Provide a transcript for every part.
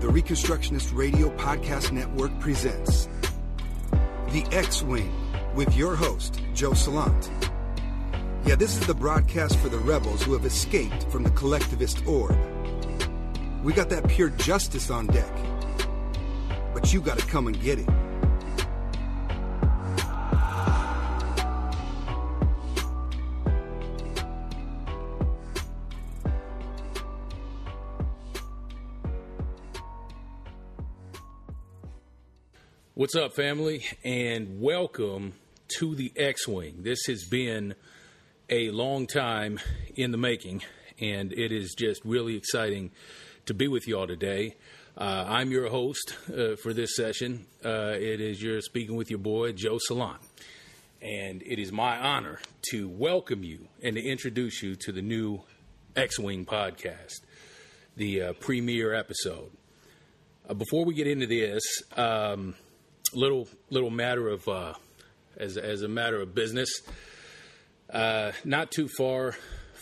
the Reconstructionist Radio Podcast Network presents The X Wing with your host, Joe Salant. Yeah, this is the broadcast for the rebels who have escaped from the collectivist orb. We got that pure justice on deck, but you gotta come and get it. What's up, family, and welcome to the X Wing. This has been a long time in the making, and it is just really exciting to be with you all today. Uh, I'm your host uh, for this session. Uh, it is your speaking with your boy, Joe Salant. And it is my honor to welcome you and to introduce you to the new X Wing podcast, the uh, premiere episode. Uh, before we get into this, um, little little matter of uh, as as a matter of business. Uh, not too far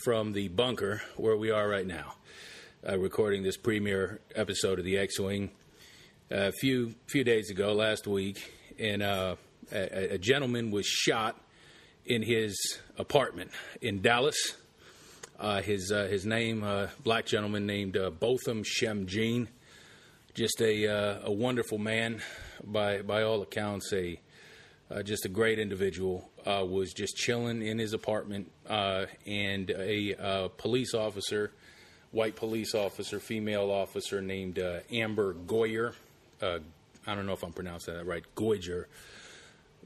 from the bunker where we are right now, uh, recording this premiere episode of the X-wing. A few few days ago, last week, and uh, a, a, gentleman was shot in his apartment in Dallas. Uh, his uh, his name, black gentleman named Botham Shem Jean, just a a wonderful man by by all accounts, a uh, just a great individual. Uh, was just chilling in his apartment, uh, and a uh, police officer, white police officer, female officer named uh, Amber Goyer. Uh, I don't know if I'm pronouncing that right. Goyer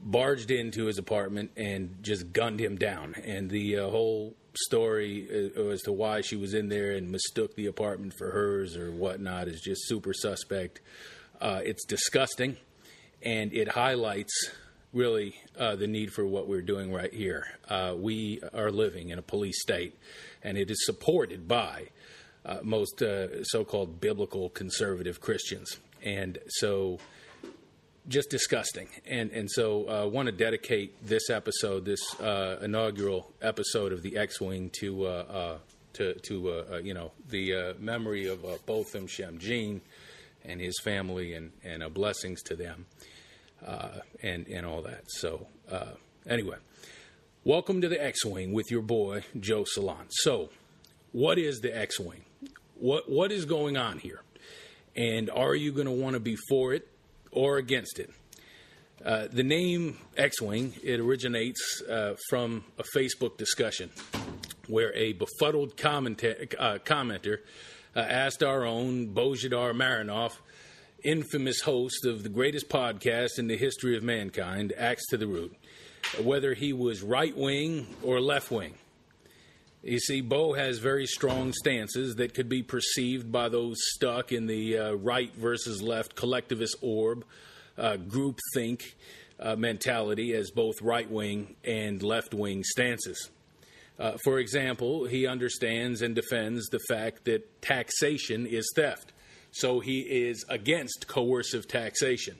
barged into his apartment and just gunned him down. And the whole story as to why she was in there and mistook the apartment for hers or whatnot is just super suspect. Uh, it's disgusting, and it highlights really uh, the need for what we're doing right here. Uh, we are living in a police state, and it is supported by uh, most uh, so called biblical conservative Christians. And so, just disgusting. And, and so, I uh, want to dedicate this episode, this inaugural episode of the X Wing, to. to, to you know the memory of Botham Shem Jean, and his family and, and blessings to them uh, and, and all that. So, uh, anyway, welcome to the X Wing with your boy, Joe Salant. So, what is the X Wing? What, what is going on here? And are you going to want to be for it or against it? Uh, the name X Wing it originates uh, from a Facebook discussion where a befuddled commenta- uh, commenter uh, asked our own Bozhidar Marinov, infamous host of the greatest podcast in the history of mankind, Axe to the Root, whether he was right wing or left wing. You see, Bo has very strong stances that could be perceived by those stuck in the uh, right versus left collectivist orb, uh, group think uh, mentality as both right wing and left wing stances. Uh, for example, he understands and defends the fact that taxation is theft. So he is against coercive taxation.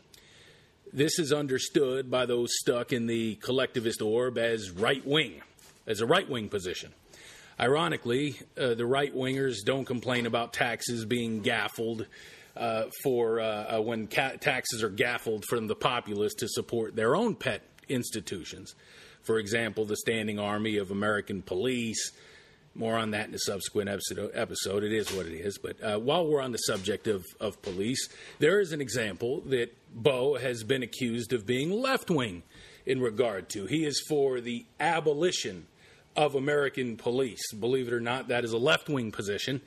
This is understood by those stuck in the collectivist orb as right wing, as a right wing position. Ironically, uh, the right wingers don't complain about taxes being gaffled uh, for uh, uh when ca- taxes are gaffled from the populace to support their own pet institutions. For example, the Standing Army of American Police. More on that in a subsequent episode. It is what it is. But uh, while we're on the subject of, of police, there is an example that Bo has been accused of being left wing in regard to. He is for the abolition of American police. Believe it or not, that is a left wing position.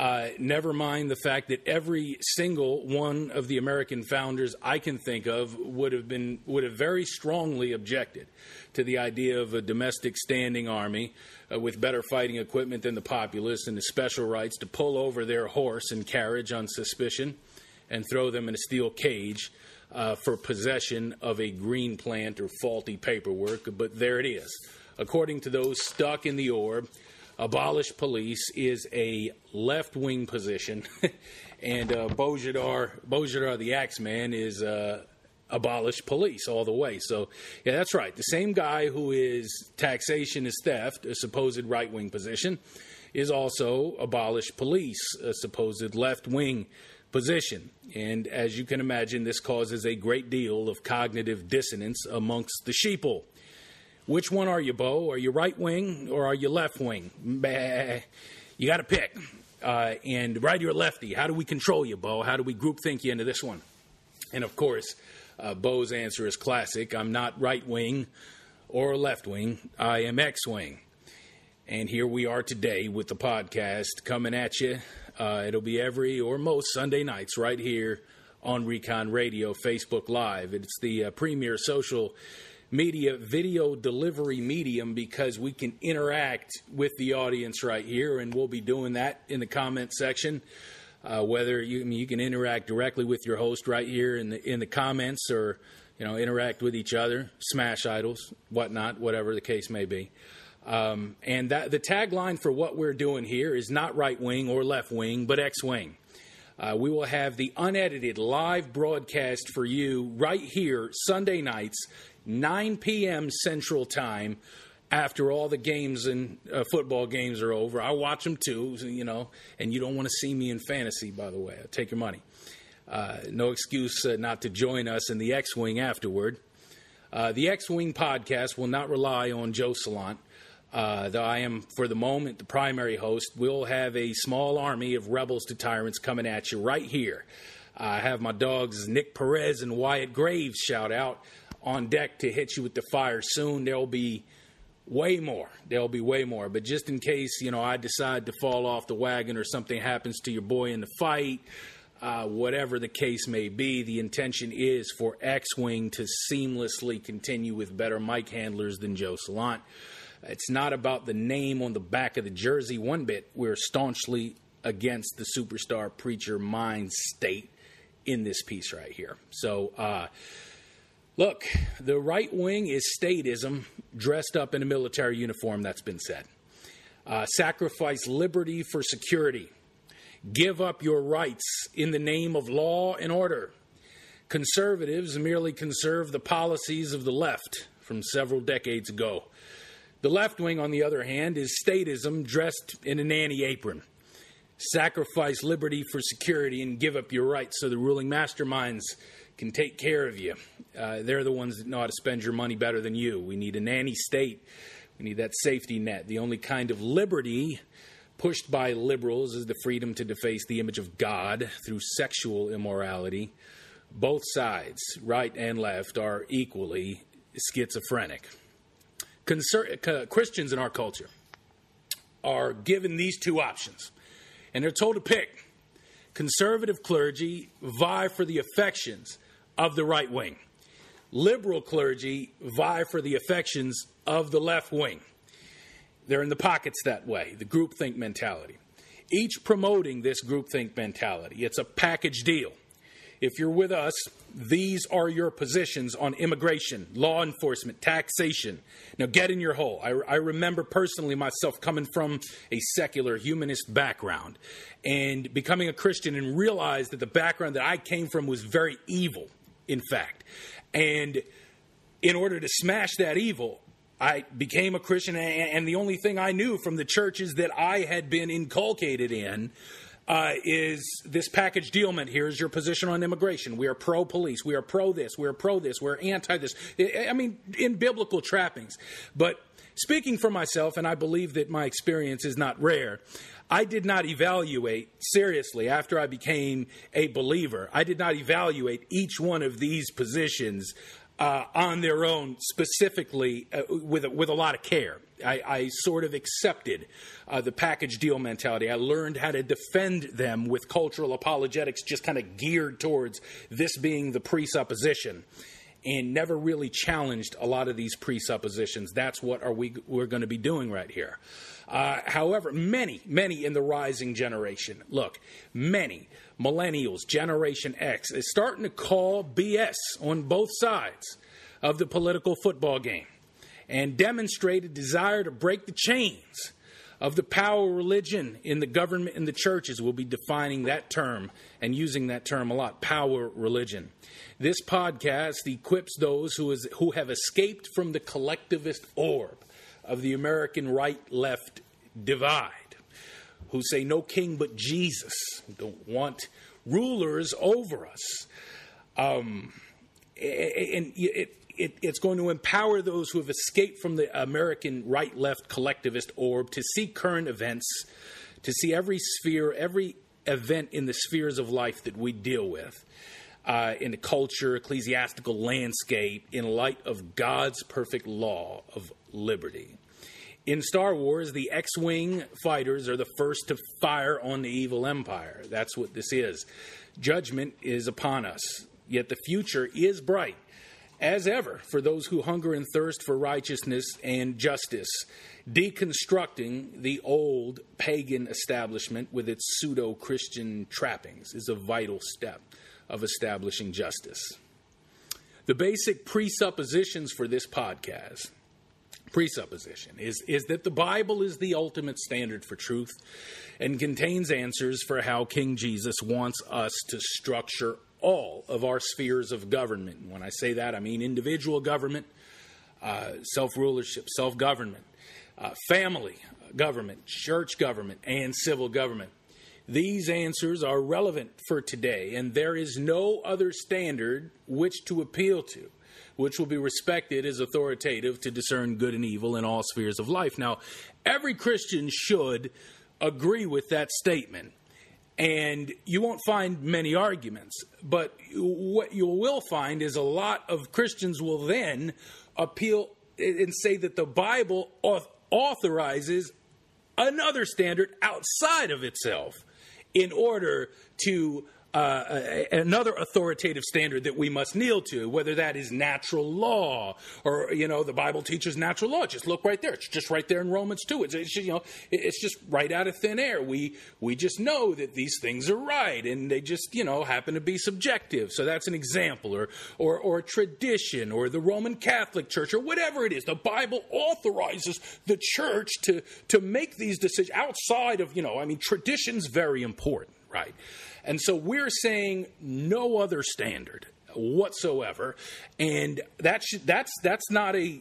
Uh, never mind the fact that every single one of the American founders I can think of would have been would have very strongly objected to the idea of a domestic standing army uh, with better fighting equipment than the populace and the special rights to pull over their horse and carriage on suspicion and throw them in a steel cage uh, for possession of a green plant or faulty paperwork. But there it is. According to those stuck in the orb, abolish police is a left wing position, and uh, Bozhidar, the Axeman, is uh, abolish police all the way. So, yeah, that's right. The same guy who is taxation is theft, a supposed right wing position, is also abolish police, a supposed left wing position. And as you can imagine, this causes a great deal of cognitive dissonance amongst the sheeple. Which one are you, Bo? Are you right wing or are you left wing? Bah. You got to pick. Uh, and right or lefty? How do we control you, Bo? How do we group think you into this one? And of course, uh, Bo's answer is classic. I'm not right wing or left wing. I am X wing. And here we are today with the podcast coming at you. Uh, it'll be every or most Sunday nights right here on Recon Radio, Facebook Live. It's the uh, premier social media video delivery medium because we can interact with the audience right here, and we'll be doing that in the comment section. Uh, whether you, I mean, you can interact directly with your host right here in the in the comments, or you know interact with each other, smash idols, whatnot, whatever the case may be. Um, and that, the tagline for what we're doing here is not right wing or left wing, but X wing. Uh, we will have the unedited live broadcast for you right here Sunday nights, 9 p.m. Central Time. After all the games and uh, football games are over, I watch them too, you know. And you don't want to see me in fantasy, by the way. I'll take your money. Uh, no excuse uh, not to join us in the X Wing afterward. Uh, the X Wing podcast will not rely on Joe Salant. Uh, though I am, for the moment, the primary host, we'll have a small army of rebels to tyrants coming at you right here. I have my dogs Nick Perez and Wyatt Graves shout out on deck to hit you with the fire soon. There'll be way more. There'll be way more. But just in case, you know, I decide to fall off the wagon or something happens to your boy in the fight, uh, whatever the case may be, the intention is for X Wing to seamlessly continue with better mic handlers than Joe Salant. It's not about the name on the back of the jersey one bit. We're staunchly against the superstar preacher mind state in this piece right here. So, uh, look, the right wing is statism dressed up in a military uniform, that's been said. Uh, sacrifice liberty for security. Give up your rights in the name of law and order. Conservatives merely conserve the policies of the left from several decades ago. The left wing, on the other hand, is statism dressed in a nanny apron. Sacrifice liberty for security and give up your rights so the ruling masterminds can take care of you. Uh, they're the ones that know how to spend your money better than you. We need a nanny state. We need that safety net. The only kind of liberty pushed by liberals is the freedom to deface the image of God through sexual immorality. Both sides, right and left, are equally schizophrenic. Christians in our culture are given these two options, and they're told to pick. Conservative clergy vie for the affections of the right wing. Liberal clergy vie for the affections of the left wing. They're in the pockets that way, the groupthink mentality. Each promoting this groupthink mentality. It's a package deal. If you're with us, these are your positions on immigration, law enforcement, taxation. Now get in your hole. I, I, remember personally myself coming from a secular humanist background and becoming a Christian and realized that the background that I came from was very evil, in fact. And in order to smash that evil, I became a Christian, and the only thing I knew from the churches that I had been inculcated in uh, is this package deal meant here is your position on immigration. We are pro police. We are pro this. We are pro this. We're anti this. I mean, in biblical trappings. But speaking for myself, and I believe that my experience is not rare, I did not evaluate seriously after I became a believer. I did not evaluate each one of these positions uh, on their own, specifically uh, with with a lot of care. I, I sort of accepted uh, the package deal mentality. I learned how to defend them with cultural apologetics, just kind of geared towards this being the presupposition, and never really challenged a lot of these presuppositions. That's what are we we're going to be doing right here. Uh, however, many, many in the rising generation, look, many millennials, Generation X, is starting to call BS on both sides of the political football game and demonstrate a desire to break the chains of the power religion in the government and the churches. We'll be defining that term and using that term a lot power religion. This podcast equips those who, is, who have escaped from the collectivist orb of the American right left divide who say no king but Jesus, don't want rulers over us. Um, and it, it, it's going to empower those who have escaped from the American right left collectivist orb to see current events, to see every sphere, every event in the spheres of life that we deal with. Uh, in the culture, ecclesiastical landscape, in light of God's perfect law of liberty. In Star Wars, the X Wing fighters are the first to fire on the evil empire. That's what this is. Judgment is upon us, yet the future is bright as ever, for those who hunger and thirst for righteousness and justice, deconstructing the old pagan establishment with its pseudo Christian trappings is a vital step of establishing justice. The basic presuppositions for this podcast presupposition is, is that the Bible is the ultimate standard for truth and contains answers for how King Jesus wants us to structure all of our spheres of government. when I say that, I mean individual government, uh, self rulership, self government, uh, family government, church government, and civil government. These answers are relevant for today, and there is no other standard which to appeal to, which will be respected as authoritative to discern good and evil in all spheres of life. Now, every Christian should agree with that statement and you won't find many arguments. But what you will find is a lot of Christians will then appeal and say that the Bible authorizes another standard outside of itself in order to uh, another authoritative standard that we must kneel to, whether that is natural law or you know the Bible teaches natural law. Just look right there; it's just right there in Romans two. It's, it's you know it's just right out of thin air. We we just know that these things are right, and they just you know happen to be subjective. So that's an example, or or or tradition, or the Roman Catholic Church, or whatever it is. The Bible authorizes the church to to make these decisions outside of you know. I mean, tradition's very important, right? And so we're saying no other standard whatsoever. And that's that's that's not a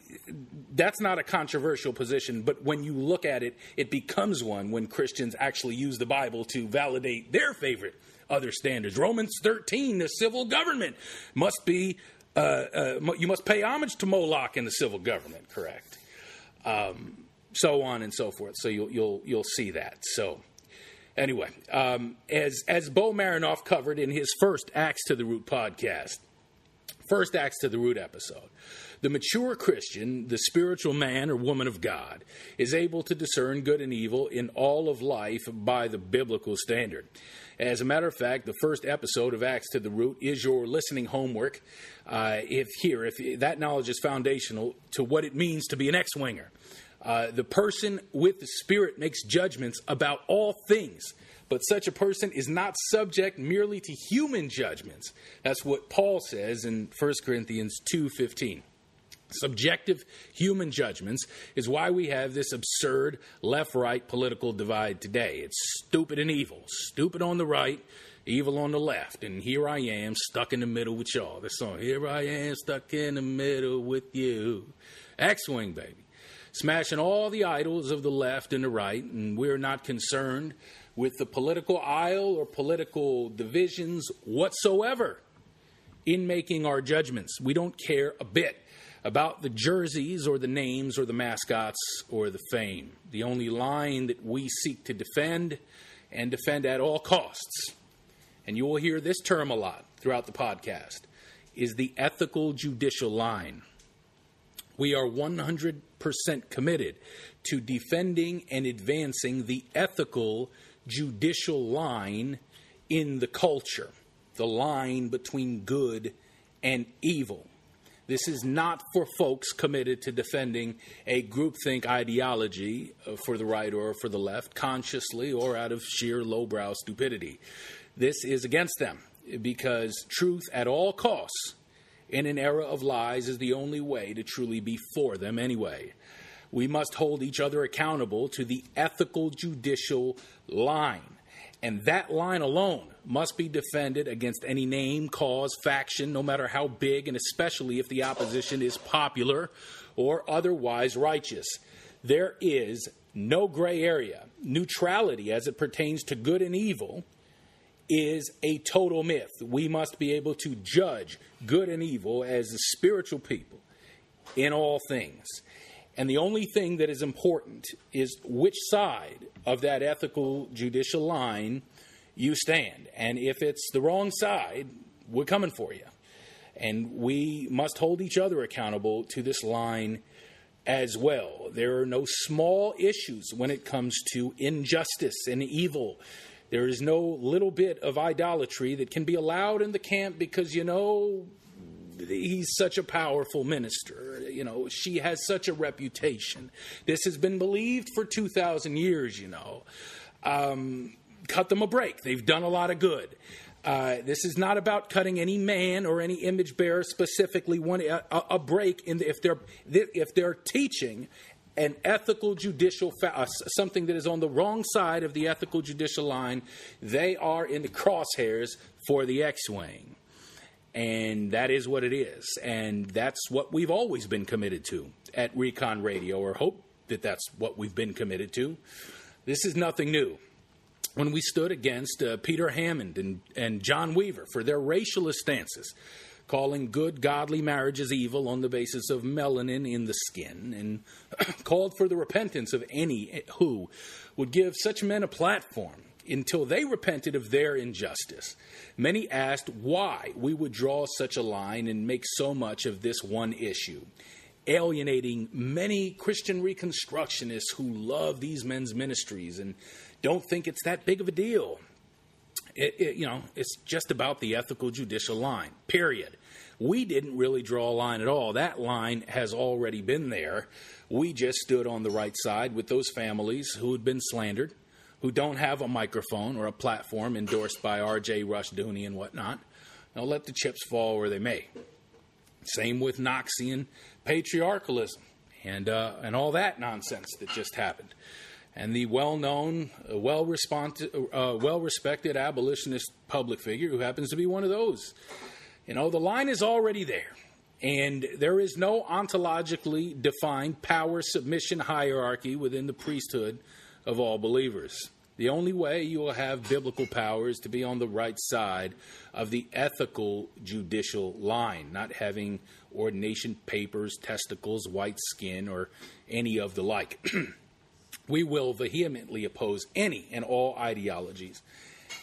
that's not a controversial position but when you look at it it becomes one when Christians actually use the Bible to validate their favorite other standards. Romans 13 the civil government must be uh, uh, you must pay homage to Moloch in the civil government correct? Um, so on and so forth. So you'll you'll you'll see that. So Anyway, um, as as Bo Marinov covered in his first Axe to the Root podcast, first Axe to the Root episode, the mature Christian, the spiritual man or woman of God, is able to discern good and evil in all of life by the biblical standard. As a matter of fact, the first episode of Axe to the Root is your listening homework. Uh, if here, if that knowledge is foundational to what it means to be an X-winger. Uh, the person with the Spirit makes judgments about all things, but such a person is not subject merely to human judgments. That's what Paul says in 1 Corinthians 2:15. Subjective human judgments is why we have this absurd left right political divide today. It's stupid and evil. Stupid on the right, evil on the left. And here I am stuck in the middle with y'all. This song, Here I am stuck in the middle with you. X Wing, baby smashing all the idols of the left and the right, and we're not concerned with the political aisle or political divisions whatsoever in making our judgments. We don't care a bit about the jerseys or the names or the mascots or the fame. The only line that we seek to defend and defend at all costs, and you will hear this term a lot throughout the podcast, is the ethical judicial line. We are 100% committed to defending and advancing the ethical judicial line in the culture, the line between good and evil. This is not for folks committed to defending a groupthink ideology uh, for the right or for the left, consciously or out of sheer lowbrow stupidity. This is against them because truth at all costs in an era of lies is the only way to truly be for them anyway. We must hold each other accountable to the ethical judicial line. And that line alone must be defended against any name, cause, faction, no matter how big, and especially if the opposition is popular or otherwise righteous. There is no gray area. Neutrality as it pertains to good and evil is a total myth. We must be able to judge good and evil as a spiritual people in all things. And the only thing that is important is which side of that ethical judicial line you stand. And if it's the wrong side, we're coming for you. And we must hold each other accountable to this line as well. There are no small issues when it comes to injustice and evil. There is no little bit of idolatry that can be allowed in the camp because, you know, he's such a powerful minister. You know, she has such a reputation. This has been believed for 2,000 years, you know. Um, cut them a break. They've done a lot of good. Uh, this is not about cutting any man or any image bearer specifically one a, a break in the, if they're if they're teaching an ethical judicial fa- uh, something that is on the wrong side of the ethical judicial line, they are in the crosshairs for the X-wing. And that is what it is. And that's what we've always been committed to at Recon Radio, or hope that that's what we've been committed to. This is nothing new when we stood against uh, Peter Hammond and, and John Weaver for their racialist stances, calling good, godly marriages evil on the basis of melanin in the skin, and called for the repentance of any who would give such men a platform until they repented of their injustice. Many asked why we would draw such a line and make so much of this one issue alienating many Christian Reconstructionists who love these men's ministries and don't think it's that big of a deal. It, it, you know, it's just about the ethical judicial line, period. We didn't really draw a line at all. That line has already been there. We just stood on the right side with those families who had been slandered, who don't have a microphone or a platform endorsed by R.J. Rushdoony and whatnot. Now let the chips fall where they may. Same with Knoxian patriarchalism and uh, and all that nonsense that just happened and the well-known, uh, uh, well-respected abolitionist public figure who happens to be one of those. You know, the line is already there, and there is no ontologically defined power submission hierarchy within the priesthood of all believers. The only way you will have biblical power is to be on the right side of the ethical judicial line, not having ordination papers, testicles, white skin, or any of the like. we will vehemently oppose any and all ideologies,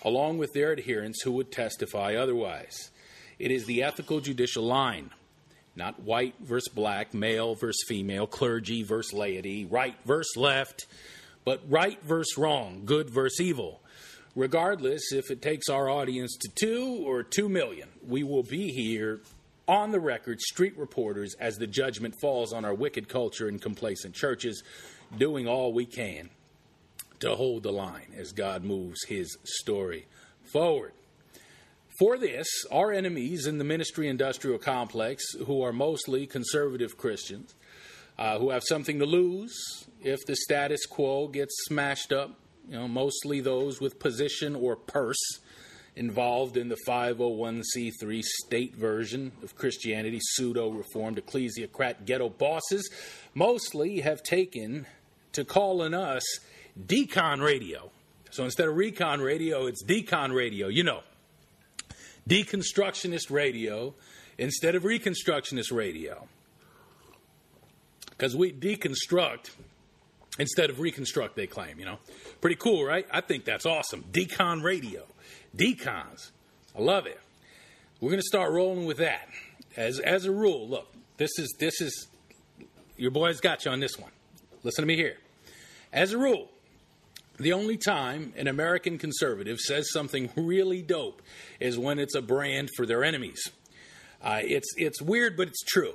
along with their adherents who would testify otherwise. It is the ethical judicial line, not white versus black, male versus female, clergy versus laity, right versus left, but right versus wrong, good versus evil. Regardless if it takes our audience to two or two million, we will be here on the record, street reporters, as the judgment falls on our wicked culture and complacent churches doing all we can to hold the line as God moves his story forward. For this, our enemies in the ministry industrial complex, who are mostly conservative Christians, uh, who have something to lose if the status quo gets smashed up, you know, mostly those with position or purse involved in the 501c3 state version of Christianity, pseudo reformed ecclesiocrat ghetto bosses, mostly have taken to calling us Decon Radio. So instead of Recon Radio, it's Decon Radio, you know. Deconstructionist radio instead of Reconstructionist radio. Because we deconstruct instead of reconstruct, they claim, you know. Pretty cool, right? I think that's awesome. Decon Radio. Decons. I love it. We're going to start rolling with that. As, as a rule, look, this is, this is, your boy's got you on this one. Listen to me here. As a rule, the only time an American conservative says something really dope is when it's a brand for their enemies. Uh, it's it's weird, but it's true.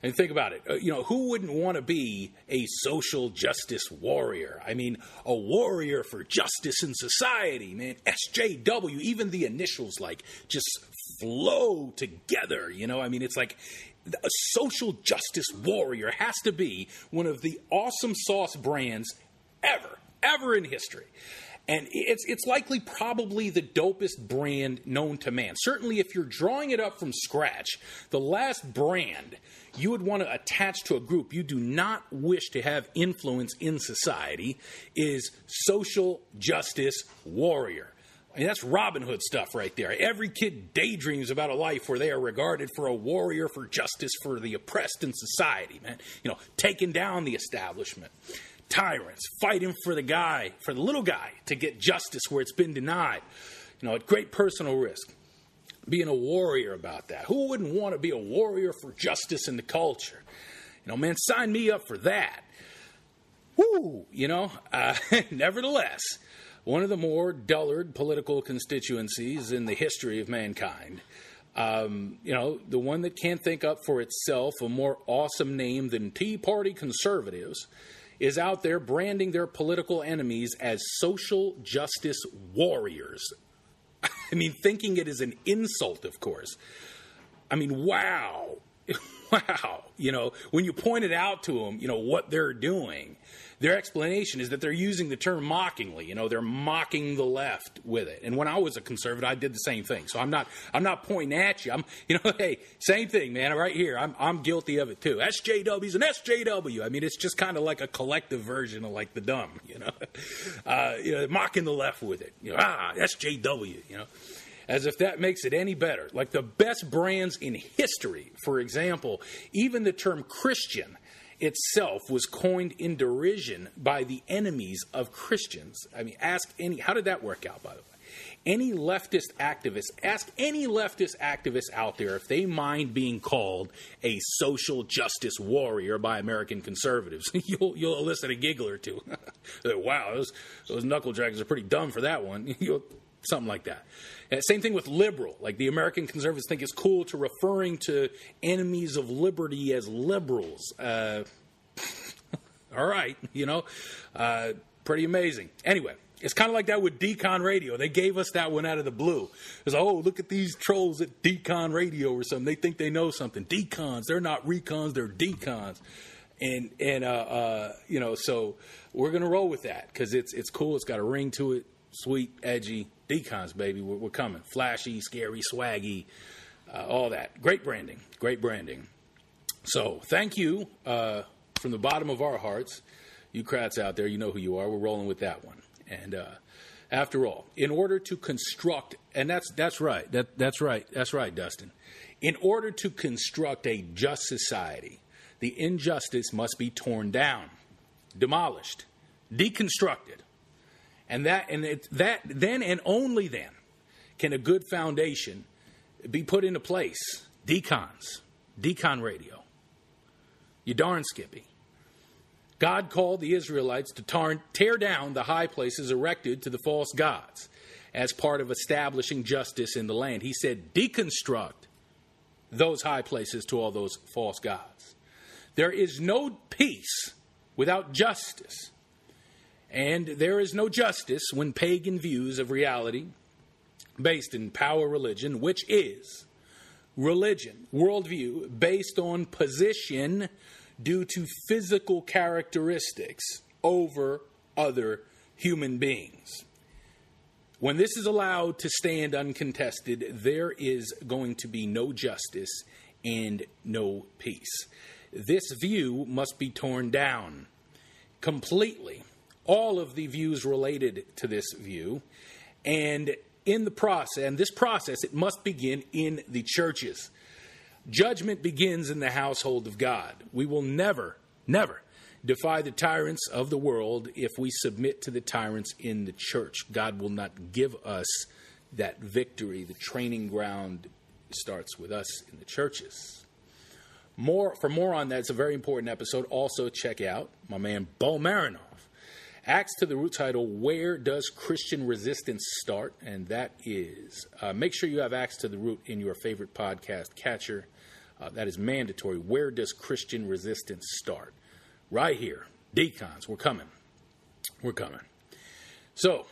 And think about it. Uh, you know, who wouldn't want to be a social justice warrior? I mean, a warrior for justice in society, man. SJW, even the initials like just flow together. You know, I mean, it's like a social justice warrior has to be one of the awesome sauce brands ever, ever in history. and it's it's likely probably the dopest brand known to man. Certainly, if you're drawing it up from scratch, the last brand you would want to attach to a group you do not wish to have influence in society is social justice warrior. I mean, that's Robin Hood stuff right there. Every kid daydreams about a life where they are regarded for a warrior for justice for the oppressed in society, man. You know, taking down the establishment tyrants, fighting for the guy, for the little guy, to get justice where it's been denied, you know, at great personal risk. Being a warrior about that. Who wouldn't want to be a warrior for justice in the culture? You know, man, sign me up for that. Woo! You know, uh, nevertheless, one of the more dullard political constituencies in the history of mankind. Um, you know, the one that can't think up for itself a more awesome name than Tea Party conservatives is out there branding their political enemies as social justice warriors. I mean, thinking it is an insult, of course. I mean, wow. wow. You know, when you point it out to them, you know, what they're doing, their explanation is that they're using the term mockingly. You know, they're mocking the left with it. And when I was a conservative, I did the same thing. So I'm not I'm not pointing at you. I'm you know, hey, same thing, man. Right here, I'm I'm guilty of it too. SJW's an SJW. I mean, it's just kind of like a collective version of like the dumb. You know, uh, you know, mocking the left with it. You know, ah, SJW. You know as if that makes it any better. Like the best brands in history, for example, even the term Christian itself was coined in derision by the enemies of Christians. I mean, ask any, how did that work out, by the way? Any leftist activist, ask any leftist activist out there if they mind being called a social justice warrior by American conservatives. you'll, you'll elicit a giggle or two. wow, those, those knuckle draggers are pretty dumb for that one. something like that. Uh, same thing with liberal. Like the American conservatives think it's cool to referring to enemies of liberty as liberals. Uh, all right, you know, uh, pretty amazing. Anyway. It's kind of like that with Decon Radio. They gave us that one out of the blue. It's like, oh, look at these trolls at Decon Radio or something. They think they know something. Decons, they're not recons, they're decons. And and uh, uh, you know, so we're gonna roll with that because it's it's cool. It's got a ring to it, sweet, edgy, decons, baby. We're, we're coming. Flashy, scary, swaggy, uh, all that. Great branding. Great branding. So thank you uh, from the bottom of our hearts. You crats out there, you know who you are. We're rolling with that one. And uh, after all, in order to construct, and that's that's right. That that's right. That's right, Dustin. In order to construct a just society, the injustice must be torn down, demolished, deconstructed. And that and it, that then and only then can a good foundation be put into place. Decons, decon radio. You darn Skippy. God called the Israelites to tear down the high places erected to the false gods as part of establishing justice in the land. He said, deconstruct those high places to all those false gods. There is no peace without justice. And there is no justice when pagan views of reality, based in power religion, which is religion, worldview based on position due to physical characteristics over other human beings. When this is allowed to stand uncontested, there is going to be no justice and no peace. This view must be torn down completely all of the views related to this view. And in the process, and this process, it must begin in the churches. Judgment begins in the household of God. We will never, never defy the tyrants of the world if we submit to the tyrants in the church. God will not give us that victory. The training ground starts with us in the churches. More for more on that, it's a very important episode. Also, check out my man Bo Marinov Axe to the root title, Where Does Christian Resistance Start? And that is, uh, make sure you have Axe to the root in your favorite podcast catcher. Uh, that is mandatory. Where does Christian resistance start? Right here. Decons, we're coming. We're coming. So,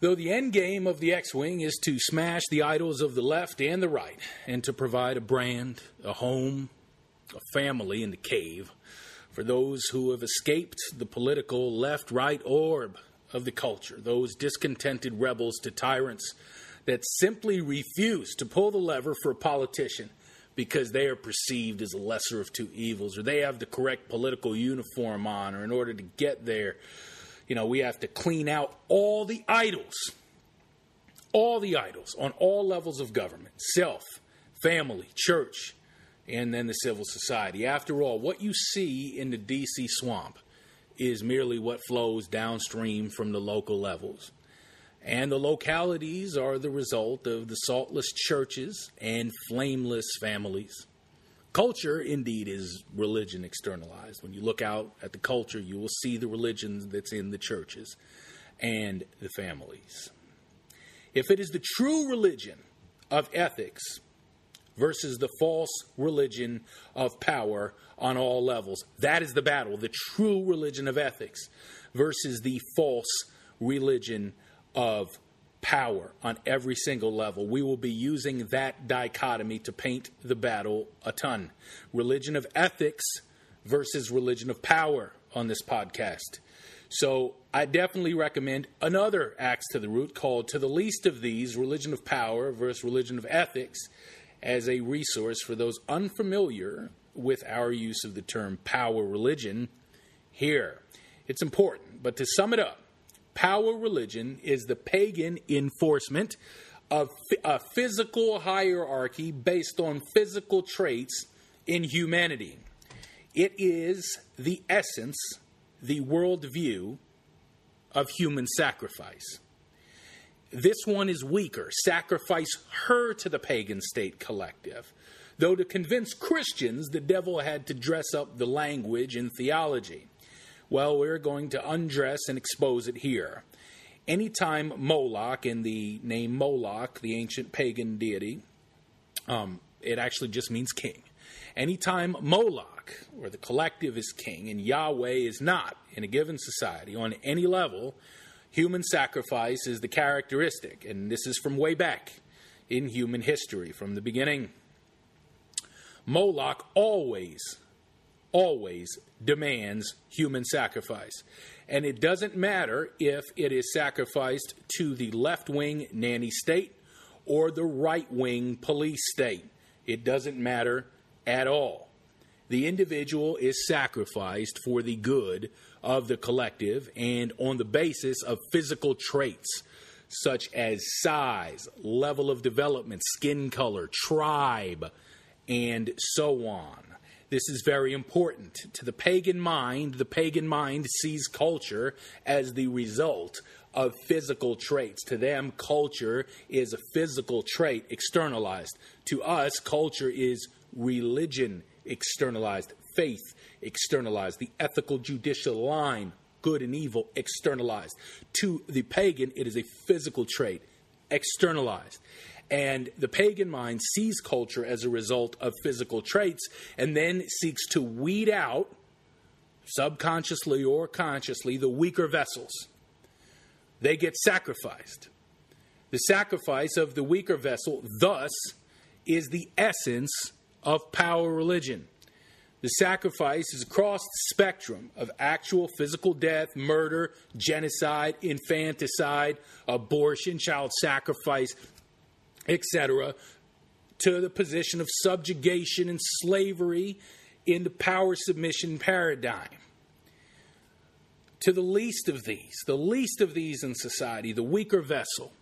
though the end game of the X Wing is to smash the idols of the left and the right, and to provide a brand, a home, a family in the cave, for those who have escaped the political left right orb of the culture, those discontented rebels to tyrants that simply refuse to pull the lever for a politician because they are perceived as a lesser of two evils or they have the correct political uniform on or in order to get there you know we have to clean out all the idols all the idols on all levels of government self family church and then the civil society after all what you see in the DC swamp is merely what flows downstream from the local levels and the localities are the result of the saltless churches and flameless families. Culture, indeed, is religion externalized. When you look out at the culture, you will see the religion that's in the churches and the families. If it is the true religion of ethics versus the false religion of power on all levels, that is the battle. The true religion of ethics versus the false religion of power on every single level. We will be using that dichotomy to paint the battle a ton. Religion of ethics versus religion of power on this podcast. So I definitely recommend another axe to the root called To the Least of These Religion of Power versus Religion of Ethics as a resource for those unfamiliar with our use of the term power religion here. It's important, but to sum it up, Power religion is the pagan enforcement of a physical hierarchy based on physical traits in humanity. It is the essence, the worldview of human sacrifice. This one is weaker. Sacrifice her to the pagan state collective. Though to convince Christians, the devil had to dress up the language and theology. Well, we're going to undress and expose it here. Anytime Moloch, in the name Moloch, the ancient pagan deity, um, it actually just means king. Anytime Moloch, or the collective, is king and Yahweh is not in a given society on any level, human sacrifice is the characteristic. And this is from way back in human history, from the beginning. Moloch always always demands human sacrifice. And it doesn't matter if it is sacrificed to the left wing nanny state or the right wing police state. It doesn't matter at all. The individual is sacrificed for the good of the collective and on the basis of physical traits such as size, level of development, skin color, tribe, and so on. This is very important. To the pagan mind, the pagan mind sees culture as the result of physical traits. To them, culture is a physical trait externalized. To us, culture is religion externalized, faith externalized, the ethical judicial line, good and evil externalized. To the pagan, it is a physical trait externalized. And the pagan mind sees culture as a result of physical traits and then seeks to weed out, subconsciously or consciously, the weaker vessels. They get sacrificed. The sacrifice of the weaker vessel, thus, is the essence of power religion. The sacrifice is across the spectrum of actual physical death, murder, genocide, infanticide, abortion, child sacrifice, etc., to the position of subjugation and slavery in the power submission paradigm. To the least of these, the least of these in society, the weaker vessel,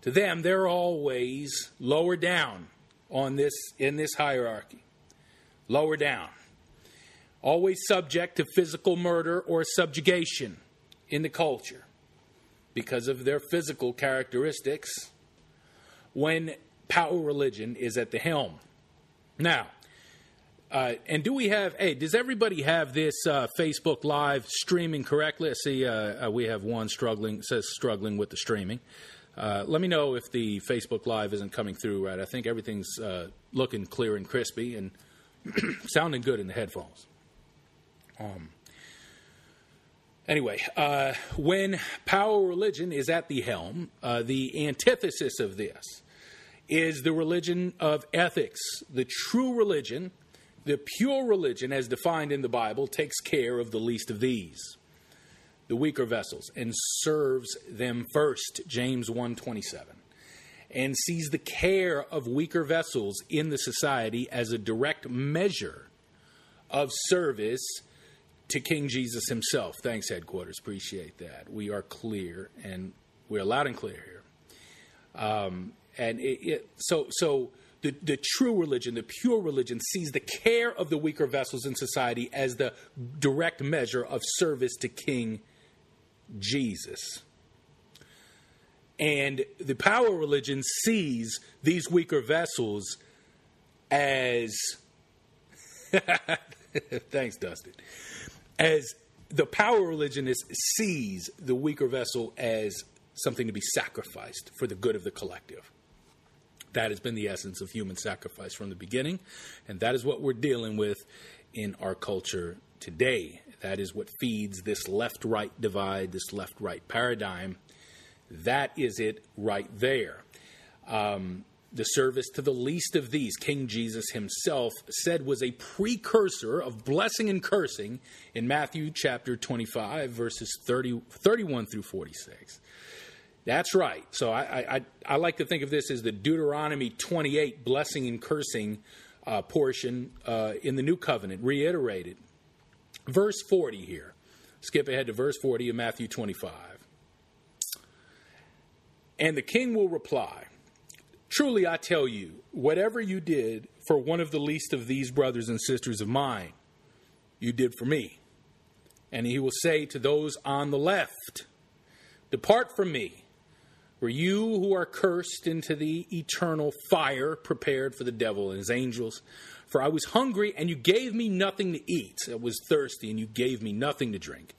to them they're always lower down on this in this hierarchy. Lower down. Always subject to physical murder or subjugation in the culture because of their physical characteristics when power religion is at the helm. Now, uh, and do we have? Hey, does everybody have this uh, Facebook Live streaming correctly? I see uh, uh we have one struggling says struggling with the streaming. Uh, let me know if the Facebook Live isn't coming through right. I think everything's uh, looking clear and crispy and sounding good in the headphones. Um, anyway, when power religion is at the helm, the antithesis of this is the religion of ethics. The true religion, the pure religion as defined in the Bible, takes care of the least of these. the weaker vessels and serves them first, James 1:27, and sees the care of weaker vessels in the society as a direct measure of service to King Jesus himself. Thanks, headquarters. Appreciate that. We are clear and we're loud and clear here. Um, and it, it, so, so the, the true religion, the pure religion, sees the care of the weaker vessels in society as the direct measure of service to King Jesus. And the power religion sees these weaker vessels as. Thanks, Dustin. As the power religionist sees the weaker vessel as something to be sacrificed for the good of the collective. That has been the essence of human sacrifice from the beginning, and that is what we're dealing with in our culture today. That is what feeds this left right divide, this left right paradigm. That is it right there. Um, the service to the least of these, King Jesus himself said was a precursor of blessing and cursing in Matthew chapter 25, verses 30, 31 through 46. That's right. So I, I, I like to think of this as the Deuteronomy 28 blessing and cursing uh, portion uh, in the New Covenant, reiterated. Verse 40 here. Skip ahead to verse 40 of Matthew 25. And the king will reply, Truly I tell you, whatever you did for one of the least of these brothers and sisters of mine, you did for me. And he will say to those on the left, Depart from me, for you who are cursed into the eternal fire prepared for the devil and his angels. For I was hungry, and you gave me nothing to eat. I was thirsty, and you gave me nothing to drink.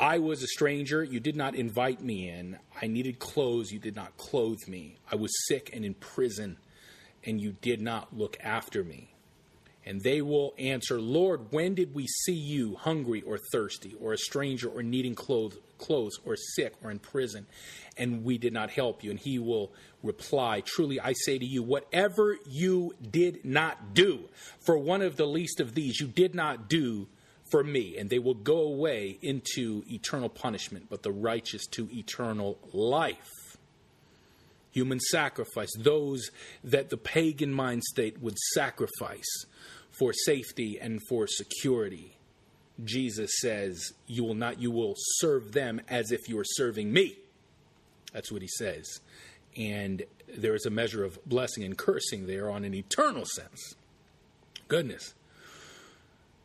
I was a stranger, you did not invite me in. I needed clothes, you did not clothe me. I was sick and in prison, and you did not look after me. And they will answer, Lord, when did we see you hungry or thirsty, or a stranger, or needing clothes, clothes, or sick, or in prison, and we did not help you? And he will reply, Truly I say to you, whatever you did not do for one of the least of these, you did not do for me, and they will go away into eternal punishment, but the righteous to eternal life. Human sacrifice, those that the pagan mind state would sacrifice for safety and for security. Jesus says, You will not, you will serve them as if you are serving me. That's what he says. And there is a measure of blessing and cursing there on an eternal sense. Goodness.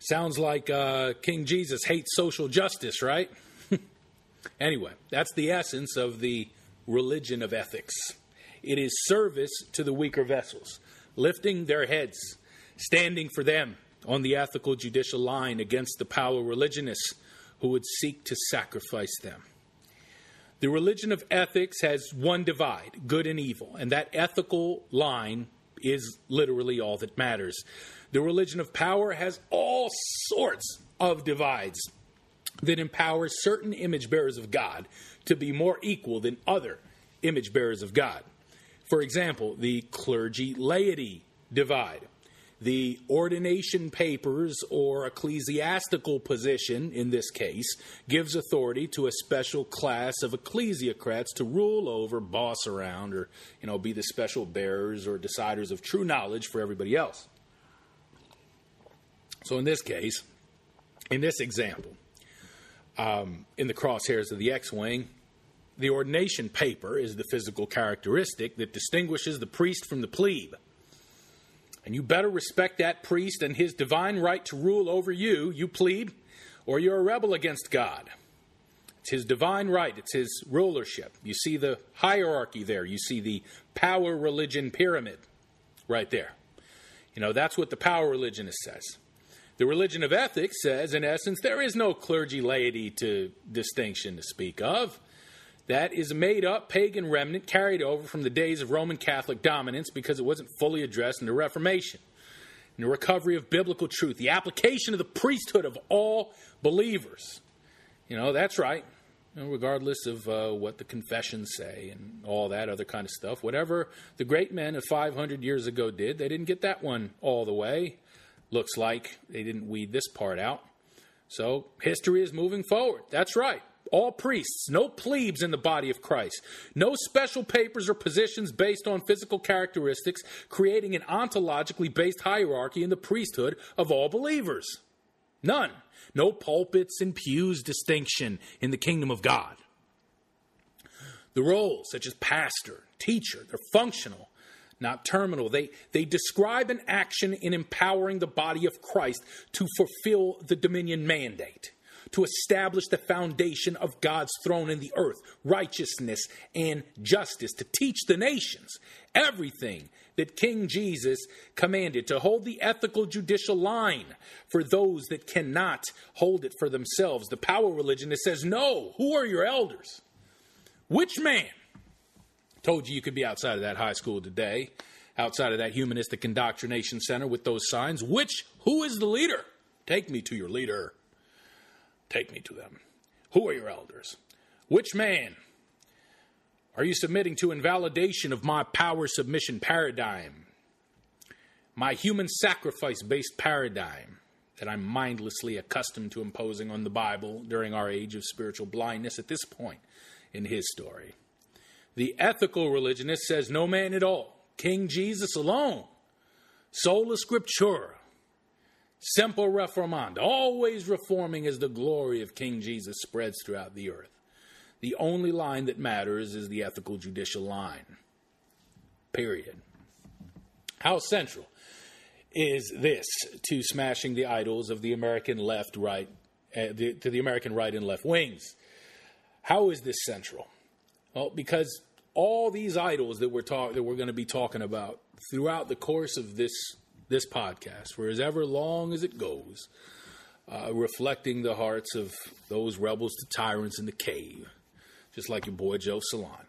Sounds like uh, King Jesus hates social justice, right? anyway, that's the essence of the religion of ethics. It is service to the weaker vessels, lifting their heads, standing for them on the ethical judicial line against the power religionists who would seek to sacrifice them. The religion of ethics has one divide, good and evil, and that ethical line is literally all that matters. The religion of power has all sorts of divides that empower certain image bearers of God to be more equal than other image bearers of God. For example, the clergy laity divide. The ordination papers or ecclesiastical position, in this case, gives authority to a special class of ecclesiocrats to rule over, boss around, or you know, be the special bearers or deciders of true knowledge for everybody else. So in this case, in this example, um, in the crosshairs of the X Wing, the ordination paper is the physical characteristic that distinguishes the priest from the plebe. And you better respect that priest and his divine right to rule over you, you plebe, or you're a rebel against God. It's his divine right, it's his rulership. You see the hierarchy there, you see the power religion pyramid right there. You know, that's what the power religionist says. The religion of ethics says, in essence, there is no clergy laity to distinction to speak of. That is a made up pagan remnant carried over from the days of Roman Catholic dominance because it wasn't fully addressed in the Reformation. In the recovery of biblical truth, the application of the priesthood of all believers. You know, that's right. You know, regardless of uh, what the confessions say and all that other kind of stuff. Whatever the great men of 500 years ago did, they didn't get that one all the way. Looks like they didn't weed this part out. So history is moving forward. That's right. All priests, no plebes in the body of Christ. No special papers or positions based on physical characteristics, creating an ontologically based hierarchy in the priesthood of all believers. None. No pulpits and pews distinction in the kingdom of God. The roles, such as pastor, teacher, they're functional, not terminal. They, they describe an action in empowering the body of Christ to fulfill the dominion mandate, to establish the foundation of God's throne in the earth, righteousness and justice, to teach the nations everything that King Jesus commanded, to hold the ethical judicial line for those that cannot hold it for themselves. The power religion that says, No, who are your elders? Which man told you you could be outside of that high school today, outside of that humanistic indoctrination center with those signs? Which, who is the leader? Take me to your leader. Take me to them. Who are your elders? Which man are you submitting to invalidation of my power submission paradigm? My human sacrifice based paradigm that I'm mindlessly accustomed to imposing on the Bible during our age of spiritual blindness at this point in his story. The ethical religionist says no man at all, King Jesus alone, sola scriptura, semper reformanda, always reforming as the glory of King Jesus spreads throughout the earth. The only line that matters is the ethical judicial line. Period. How central is this to smashing the idols of the American left, right, uh, the, to the American right and left wings? How is this central? Well, because all these idols that we're talk that we're going to be talking about throughout the course of this this podcast, for as ever long as it goes, uh, reflecting the hearts of those rebels to tyrants in the cave, just like your boy Joe Salant.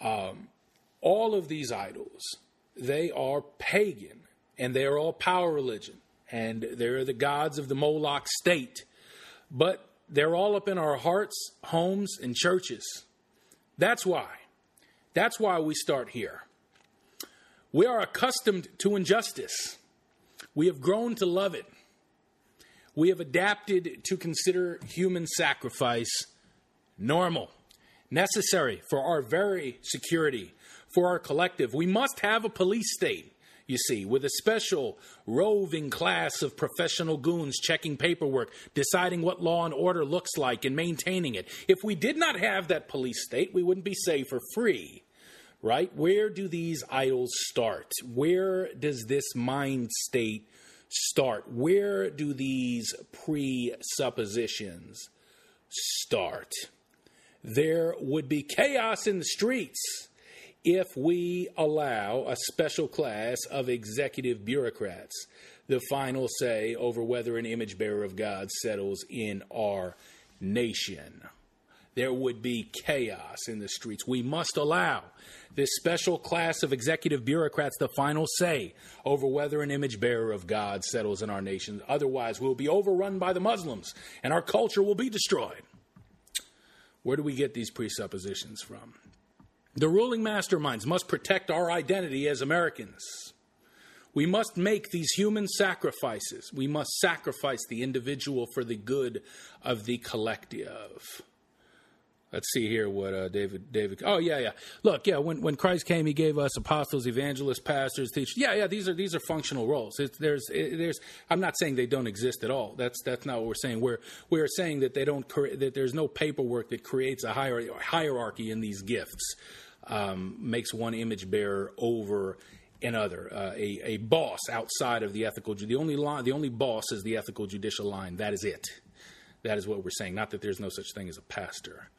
Um, all of these idols, they are pagan, and they are all power religion, and they're the gods of the Moloch state. But they're all up in our hearts, homes, and churches. That's why. That's why we start here. We are accustomed to injustice. We have grown to love it. We have adapted to consider human sacrifice normal, necessary for our very security, for our collective. We must have a police state you see, with a special roving class of professional goons checking paperwork, deciding what law and order looks like, and maintaining it. If we did not have that police state, we wouldn't be safe or free. Right? Where do these idols start? Where does this mind state start? Where do these presuppositions start? There would be chaos in the streets if we allow a special class of executive bureaucrats the final say over whether an image bearer of God settles in our nation. There would be chaos in the streets. We must allow this special class of executive bureaucrats the final say over whether an image bearer of God settles in our nation. Otherwise, we'll be overrun by the Muslims and our culture will be destroyed. Where do we get these presuppositions from? The ruling masterminds must protect our identity as Americans. We must make these human sacrifices. We must sacrifice the individual for the good of the collective. Let's see here what uh, David David. Oh yeah, yeah. Look, yeah. When when Christ came, He gave us apostles, evangelists, pastors, teachers. Yeah, yeah. These are these are functional roles. There's it, there's. I'm not saying they don't exist at all. That's that's not what we're saying. We're we're saying that they don't that there's no paperwork that creates a hierarchy in these gifts um, makes one image bearer over another, uh, a, a boss outside of the ethical. The only line, the only boss is the ethical judicial line. That is it. That is what we're saying. Not that there's no such thing as a pastor.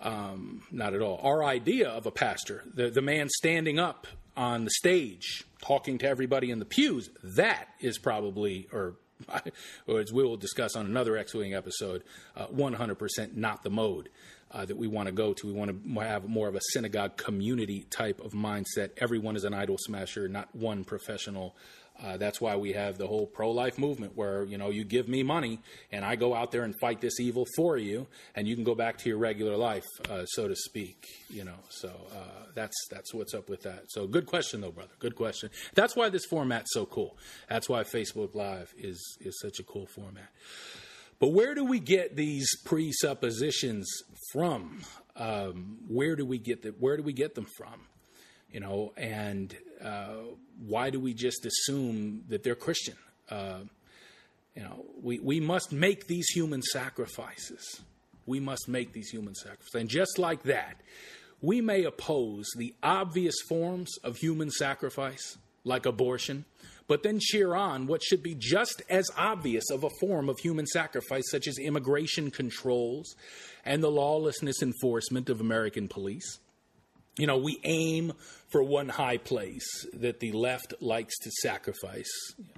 Um, not at all. Our idea of a pastor, the, the man standing up on the stage, talking to everybody in the pews, that is probably, or, or as we will discuss on another X Wing episode, uh, 100% not the mode uh, that we want to go to. We want to have more of a synagogue community type of mindset. Everyone is an idol smasher, not one professional. Uh, that's why we have the whole pro-life movement, where you know you give me money and I go out there and fight this evil for you, and you can go back to your regular life, uh, so to speak. You know, so uh, that's that's what's up with that. So good question, though, brother. Good question. That's why this format's so cool. That's why Facebook Live is is such a cool format. But where do we get these presuppositions from? Um, where do we get the, Where do we get them from? You know, and uh, why do we just assume that they're Christian? Uh, you know, we, we must make these human sacrifices. We must make these human sacrifices. And just like that, we may oppose the obvious forms of human sacrifice, like abortion, but then cheer on what should be just as obvious of a form of human sacrifice, such as immigration controls and the lawlessness enforcement of American police. You know, we aim for one high place that the left likes to sacrifice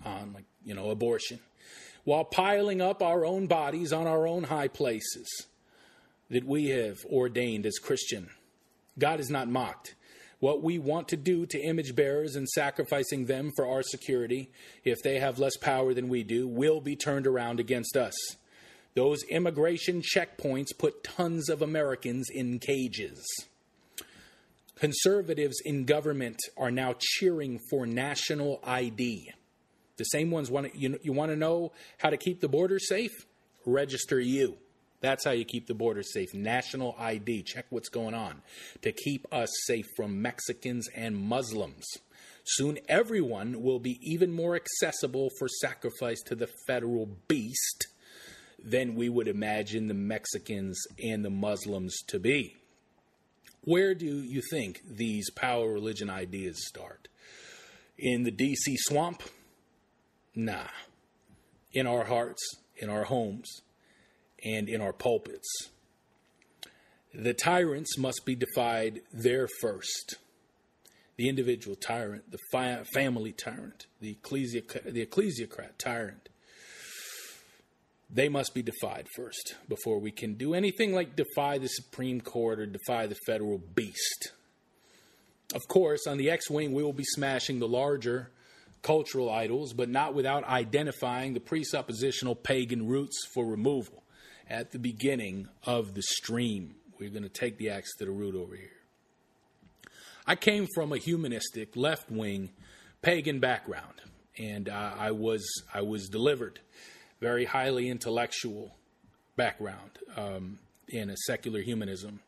on, like, you know, abortion while piling up our own bodies on our own high places that we have ordained as Christian. God is not mocked. What we want to do to image bearers and sacrificing them for our security, if they have less power than we do, will be turned around against us. Those immigration checkpoints put tons of Americans in cages. Conservatives in government are now cheering for national ID. The same ones want you, you want to know how to keep the border safe? Register you. That's how you keep the border safe. National ID. Check what's going on to keep us safe from Mexicans and Muslims. Soon everyone will be even more accessible for sacrifice to the federal beast than we would imagine the Mexicans and the Muslims to be. Where do you think these power religion ideas start? In the DC swamp? Nah. In our hearts, in our homes, and in our pulpits. The tyrants must be defied there first. The individual tyrant, the fi- family tyrant, the, ecclesi- the ecclesiocrat tyrant. They must be defied first before we can do anything like defy the Supreme Court or defy the federal beast. Of course, on the X Wing, we will be smashing the larger cultural idols, but not without identifying the presuppositional pagan roots for removal at the beginning of the stream. We're going to take the axe to the root over here. I came from a humanistic, left wing, pagan background, and uh, I was I was delivered very highly intellectual background um, in a secular humanism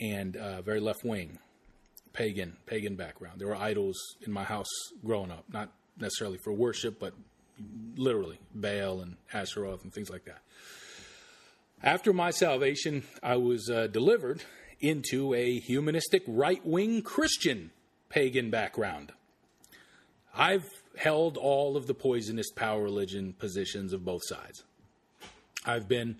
and uh, very left wing pagan pagan background. There were idols in my house growing up, not necessarily for worship, but literally Baal and Asheroth and things like that. After my salvation, I was uh, delivered into a humanistic right wing Christian pagan background. I've held all of the poisonous power religion positions of both sides. I've been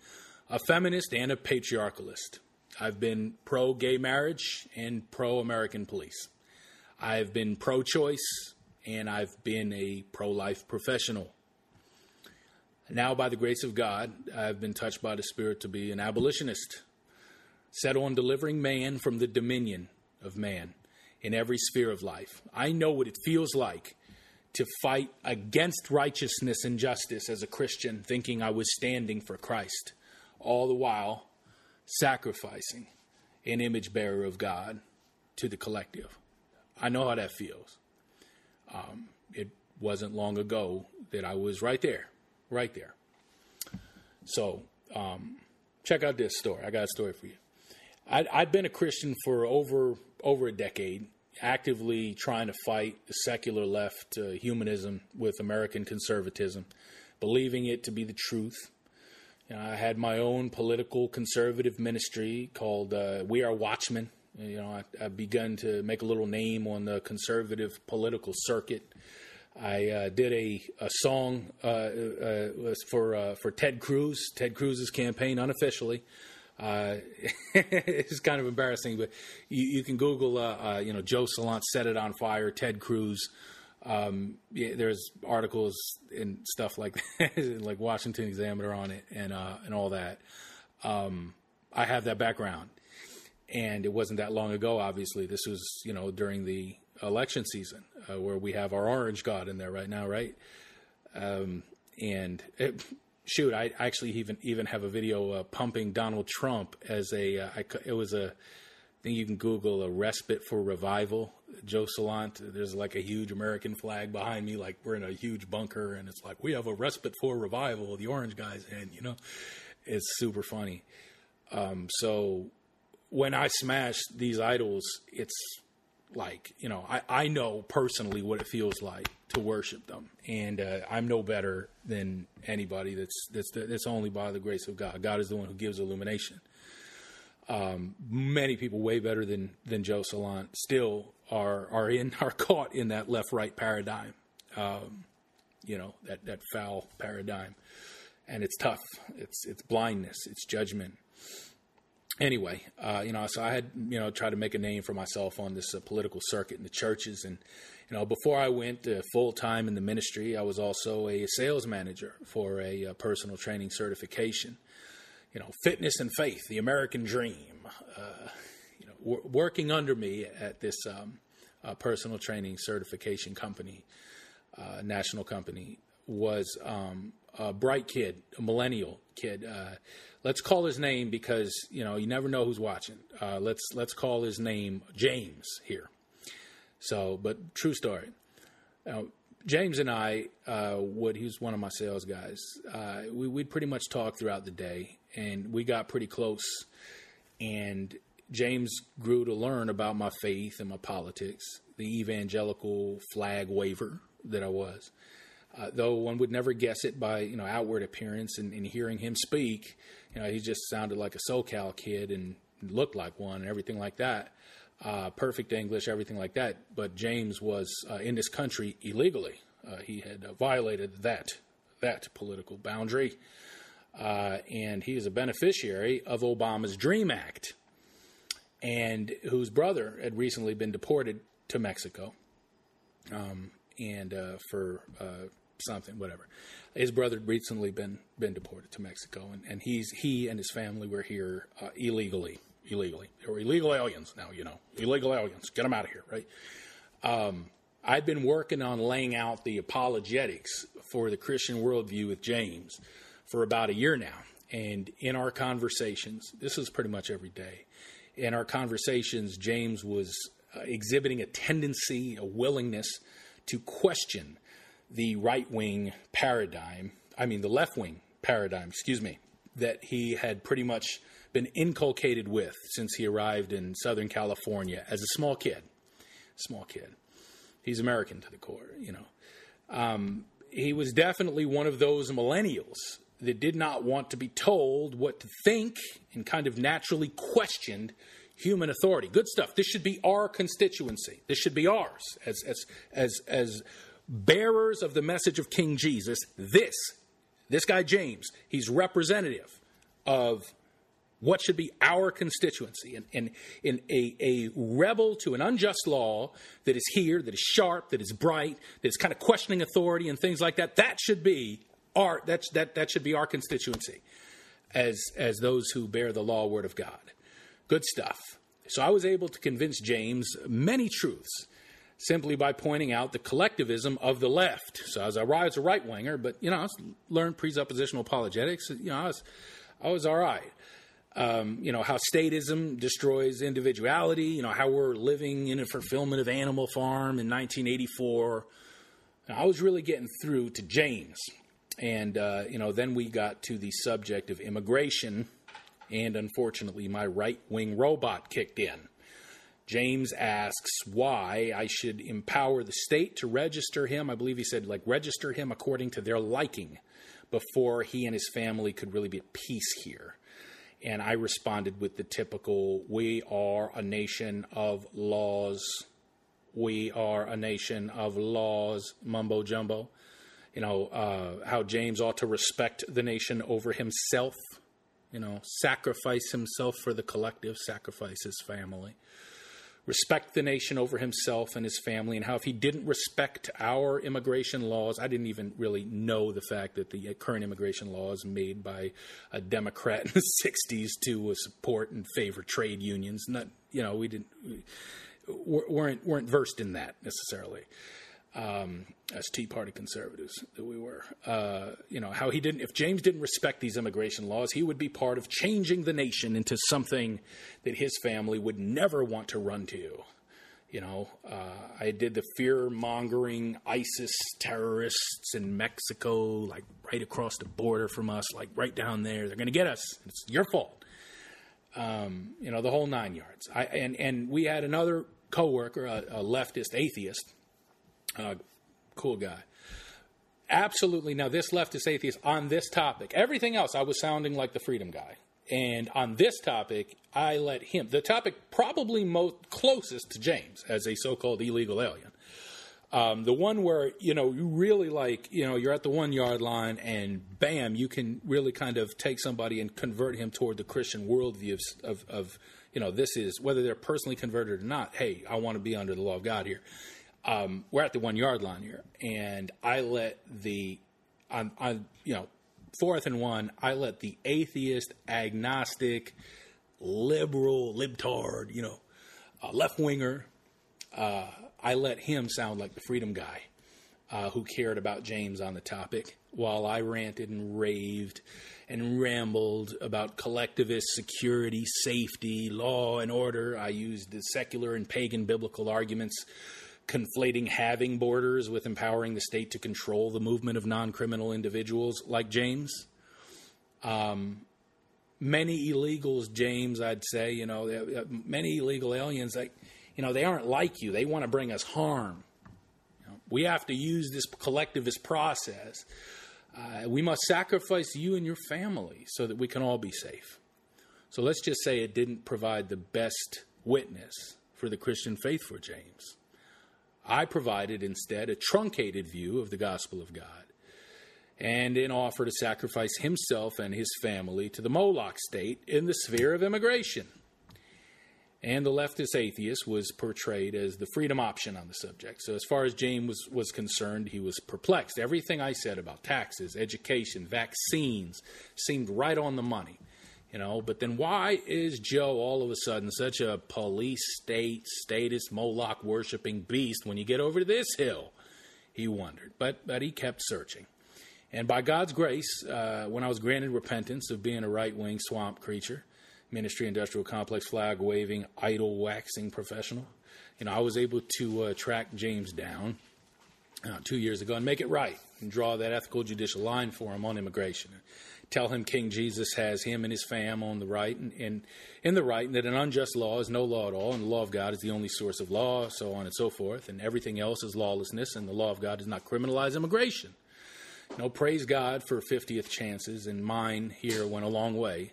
a feminist and a patriarchalist. I've been pro gay marriage and pro American police. I've been pro choice and I've been a pro life professional. Now, by the grace of God, I've been touched by the Spirit to be an abolitionist, set on delivering man from the dominion of man in every sphere of life. I know what it feels like to fight against righteousness and justice as a Christian, thinking I was standing for Christ, all the while sacrificing an image bearer of God to the collective. I know how that feels. Um, it wasn't long ago that I was right there, right there. So um, check out this story. I got a story for you. I, I've been a Christian for over over a decade, actively trying to fight the secular left uh, humanism with American conservatism, believing it to be the truth, you know, I had my own political conservative ministry called uh, We Are Watchmen. You know, I, have begun to make a little name on the conservative political circuit. I uh, did a, a song uh, uh for uh, for Ted Cruz, Ted Cruz's campaign, unofficially. Uh, it's kind of embarrassing, but you, you can Google, you know, Joe Salant set it on fire, Ted Cruz. Um, yeah, there's articles and stuff like that, like Washington Examiner on it and uh, and all that. Um, I have that background, and it wasn't that long ago. Obviously, this was you know during the election season uh, where we have our orange god in there right now, right? Um, and it, shoot, I actually even even have a video uh, pumping Donald Trump as a. Uh, I, it was a thing you can Google a respite for revival Joe Salant. There's like a huge American flag behind me, like we're in a huge bunker, and it's like we have a respite for revival. The orange guys, and you know, it's super funny. Um, so when I smash these idols, it's like you know I, I know personally what it feels like to worship them. And uh, i'm no better than anybody that's that's that's only by the grace of god. God is the one who gives illumination. Um, many people way better than than joe salant still are are in are caught in that left right paradigm. Um, you know that that foul paradigm. And it's tough. It's it's blindness. It's judgment. Anyway, uh, you know, so I had you know tried to make a name for myself on this uh, political circuit in the churches, and you know, before I went uh, full time in the ministry, I was also a sales manager for a uh, personal training certification. You know, fitness and faith, the American dream. Uh, you know, w- working under me at this um, uh, personal training certification company, national company, was um, a bright kid, a millennial kid let's call his name because you know you never know who's watching. Uh, let's let's call his name James here. So, but true story. Now, James and I uh, would he was one of my sales guys. Uh, we would pretty much talk throughout the day, and we got pretty close. And James grew to learn about my faith and my politics, the evangelical flag waver that I was. Uh, though one would never guess it by you know outward appearance and, and, hearing him speak, you know, he just sounded like a SoCal kid and looked like one and everything like that. Uh, perfect English, everything like that. But James was uh, in this country illegally. Uh, he had uh, violated that that political boundary, uh, and he is a beneficiary of Obama's Dream Act, and whose brother had recently been deported to Mexico, um, and uh, for something, whatever his brother had recently been been deported to Mexico, and, and he's he and his family were here illegally. Illegally, they were illegal aliens. Now you know illegal aliens. Get them out of here, right? Um, I've been working on laying out the apologetics for the Christian worldview with James for about a year now, and in our conversations, this is pretty much every day. In our conversations, James was uh, exhibiting a tendency, a willingness to question the right wing paradigm, I mean, the left wing paradigm, excuse me, that he had pretty much been inculcated with since he arrived in Southern California as a small kid. Small kid. He's American to the core, you know. Um, he was definitely one of those millennials that did not want to be told what to think and kind of naturally questioned human authority. Good stuff. This should be our constituency. This should be ours as as as as bearers of the message of King Jesus, this, this guy James, he's representative of what should be our constituency. And, and in a, a rebel to an unjust law that is here, that is sharp, that is bright, that is kind of questioning authority and things like that, that should be our that, that, that should be our constituency as as those who bear the law word of God. Good stuff. So I was able to convince James many truths simply by pointing out the collectivism of the left. So I was a right winger, but you know, I learned presuppositional apologetics. You know, I was, I was all right. Um, you know how statism destroys individuality. You know how we're living in a fulfillment of Animal Farm in 1984. And I was really getting through to James, and uh, you know then we got to the subject of immigration, and unfortunately my right wing robot kicked in. James asks why I should empower the state to register him. I believe he said, like, register him according to their liking before he and his family could really be at peace here. And I responded with the typical, we are a nation of laws. We are a nation of laws, mumbo jumbo. You know, uh, how James ought to respect the nation over himself, you know, sacrifice himself for the collective, sacrifice his family respect the nation over himself and his family, and how if he didn't respect our immigration laws, I didn't even really know the fact that the current immigration laws made by a Democrat in the '60s to uh, support and favor trade unions. Not, you know, we didn't we weren't weren't versed in that necessarily um, as Tea Party conservatives that we were. Uh, you know how he didn't. If James didn't respect these immigration laws, he would be part of changing the nation into something that his family would never want to run to. You know, uh, I did the fear mongering ISIS terrorists in Mexico, like right across the border from us, like right down there. They're going to get us. It's your fault. Um, you know, the whole nine yards. I, and, and we had another coworker, a, a leftist atheist, uh, cool guy. Absolutely. Now, this leftist atheist on this topic, everything else, I was sounding like the freedom guy. And on this topic, I let him, the topic probably most closest to James as a so called illegal alien. Um, the one where, you know, you really like, you know, you're at the one yard line and bam, you can really kind of take somebody and convert him toward the Christian worldview of, of, of you know, this is whether they're personally converted or not. Hey, I want to be under the law of God here. Um, we're at the one yard line here, and I let the, on, on you know, fourth and one, I let the atheist, agnostic, liberal, libtard, you know, uh, left winger, uh, I let him sound like the freedom guy uh, who cared about James on the topic, while I ranted and raved and rambled about collectivist security, safety, law, and order. I used the secular and pagan biblical arguments conflating having borders with empowering the state to control the movement of non criminal individuals like James. Um, many illegals, James, I'd say, you know, uh, many illegal aliens, like, you know, they aren't like you. They want to bring us harm. You know, we have to use this collectivist process. Uh, we must sacrifice you and your family so that we can all be safe. So let's just say it didn't provide the best witness for the Christian faith for James. I provided instead a truncated view of the gospel of God and an offer to sacrifice himself and his family to the Moloch state in the sphere of immigration. And the leftist atheist was portrayed as the freedom option on the subject. So, as far as James was, was concerned, he was perplexed. Everything I said about taxes, education, vaccines seemed right on the money. You know, but then why is Joe all of a sudden such a police state, status Moloch worshiping beast when you get over to this hill? He wondered, but but he kept searching. And by God's grace, uh, when I was granted repentance of being a right wing swamp creature, ministry industrial complex flag waving, idol waxing professional, you know, I was able to uh, track James down uh, two years ago and make it right and draw that ethical judicial line for him on immigration tell him King Jesus has him and his fam on the right and, and in the right, and that an unjust law is no law at all, and the law of God is the only source of law, so on and so forth, and everything else is lawlessness, and the law of God does not criminalize immigration. Know, praise God for 50th chances, and mine here went a long way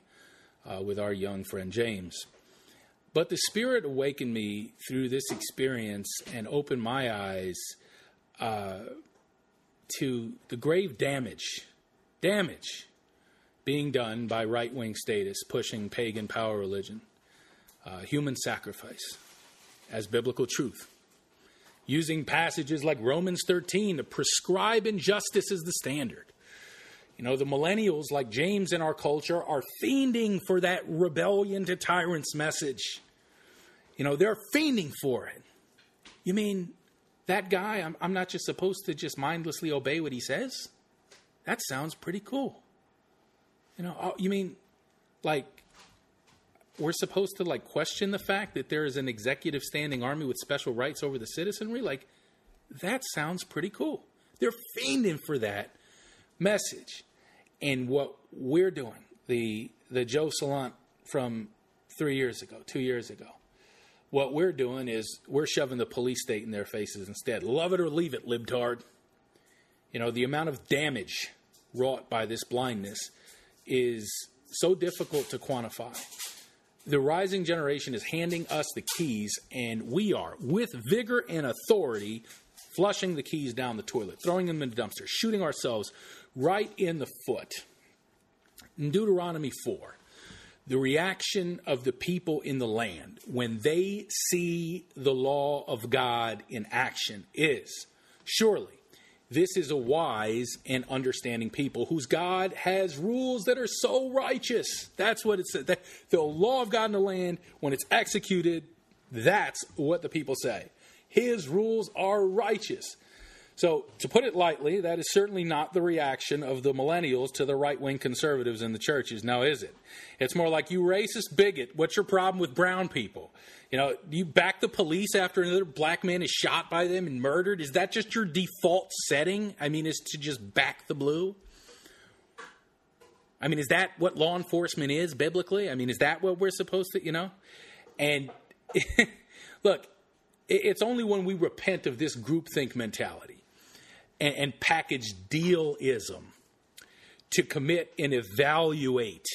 uh, with our young friend James. But the Spirit awakened me through this experience and opened my eyes uh, to the grave damage, damage being done by right wing statists pushing pagan power religion, uh, human sacrifice as biblical truth, using passages like Romans 13 to prescribe injustice as the standard. You know, the millennials, like James in our culture, are fiending for that rebellion to tyrants message. You know, they're fiending for it. You mean that guy, I'm, I'm not just supposed to just mindlessly obey what he says? That sounds pretty cool. You know, oh, you mean like we're supposed to like question the fact that there is an executive standing army with special rights over the citizenry? Like that sounds pretty cool. They're fiending for that message. And what we're doing, the the Joe Salant from three years ago, two years ago, what we're doing is we're shoving the police state in their faces instead. Love it or leave it, libtard. You know, the amount of damage wrought by this blindness is so difficult to quantify. The rising generation is handing us the keys, and we are, with vigor and authority, flushing the keys down the toilet, throwing them in the dumpster, shooting ourselves right in the foot. In Deuteronomy 4, the reaction of the people in the land when they see the law of God in action is surely this is a wise and understanding people whose God has rules that are so righteous. That's what it says. The law of God in the land, when it's executed, that's what the people say. His rules are righteous. So, to put it lightly, that is certainly not the reaction of the millennials to the right wing conservatives in the churches, now is it? It's more like, you racist bigot, what's your problem with brown people? You know, you back the police after another black man is shot by them and murdered? Is that just your default setting? I mean, is to just back the blue? I mean, is that what law enforcement is biblically? I mean, is that what we're supposed to, you know? And look, it's only when we repent of this groupthink mentality and, and package dealism to commit and evaluate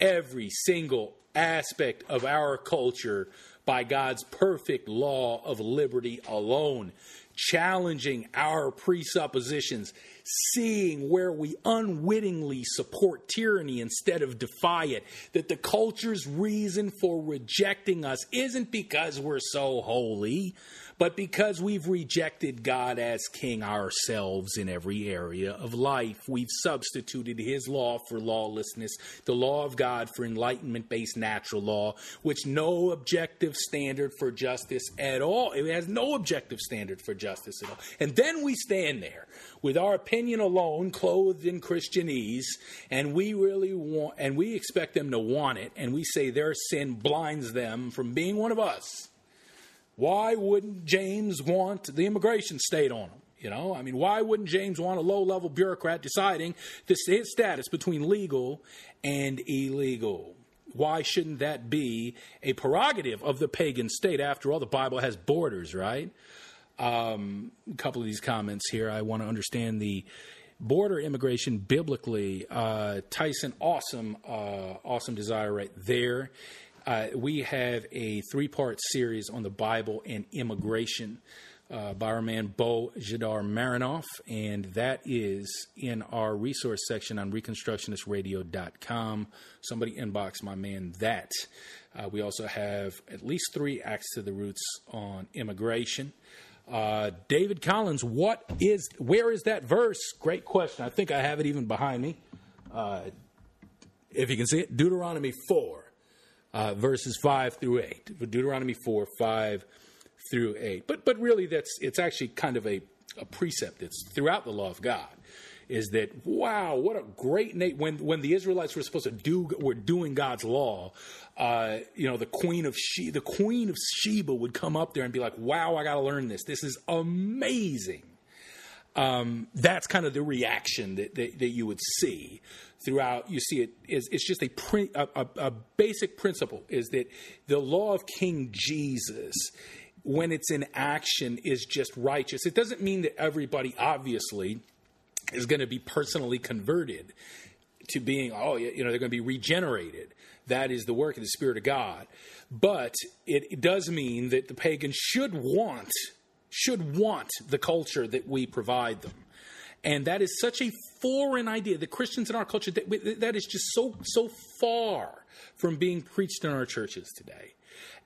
every single aspect of our culture by God's perfect law of liberty alone, challenging our presuppositions, seeing where we unwittingly support tyranny instead of defy it, that the culture's reason for rejecting us isn't because we're so holy, but because we've rejected God as King ourselves in every area of life, we've substituted His law for lawlessness, the law of God for enlightenment based natural law, which no objective standard for justice at all. It has no objective standard for justice at all. And then we stand there with our opinion alone, clothed in Christianese, and we really want, and we expect them to want it, and we say their sin blinds them from being one of us. Why wouldn't James want the immigration state on him? You know, I mean, why wouldn't James want a low level bureaucrat deciding this, his status between legal and illegal? Why shouldn't that be a prerogative of the pagan state? After all, the Bible has borders, right? Um, a couple of these comments here. I want to understand the border immigration biblically. Uh, Tyson, awesome, uh, awesome desire right there. Uh, we have a three part series on the Bible and immigration uh, by our man Bojidar Marinov, and that is in our resource section on ReconstructionistRadio.com. Somebody inbox my man that. Uh, we also have at least three Axe to the Roots on immigration. Uh, David Collins, what is, where is that verse? Great question. I think I have it even behind me. Uh, if you can see it, Deuteronomy 4 uh, verses 5 through 8. Deuteronomy 4, 5 through 8. But, but really, that's, it's actually kind of a, a precept that's throughout the law of God. Is that wow? What a great when when the Israelites were supposed to do were doing God's law, uh, you know the queen of she the queen of Sheba would come up there and be like, "Wow, I got to learn this. This is amazing." Um, that's kind of the reaction that, that, that you would see throughout. You see it is it's just a, a, a, a basic principle is that the law of King Jesus when it's in action is just righteous. It doesn't mean that everybody obviously is going to be personally converted to being oh you know they're going to be regenerated. That is the work of the Spirit of God. But it, it does mean that the pagans should want should want the culture that we provide them. And that is such a foreign idea. The Christians in our culture, that, that is just so, so far from being preached in our churches today.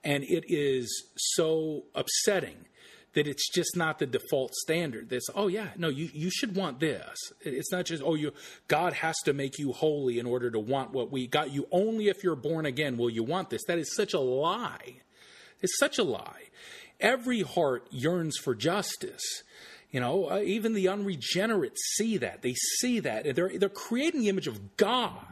And it is so upsetting that it's just not the default standard. That's oh yeah, no, you you should want this. It's not just oh you God has to make you holy in order to want what we got you only if you're born again will you want this. That is such a lie. It's such a lie. Every heart yearns for justice. You know, uh, even the unregenerate see that. They see that. They're, they're creating the image of God.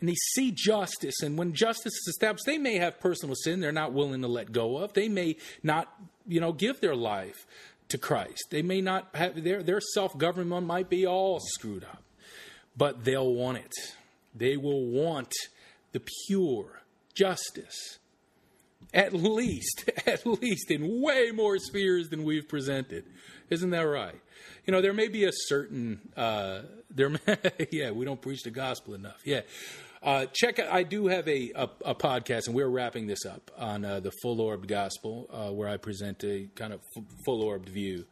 And they see justice. And when justice is established, they may have personal sin they're not willing to let go of. They may not, you know, give their life to Christ. They may not have their, their self government might be all screwed up. But they'll want it. They will want the pure justice at least, at least in way more spheres than we've presented. Isn't that right? You know, there may be a certain, uh, there, yeah, we don't preach the gospel enough. Yeah. Uh, check I do have a, a, a, podcast, and we're wrapping this up on uh, the full orbed gospel, uh, where I present a kind of f- full orbed view.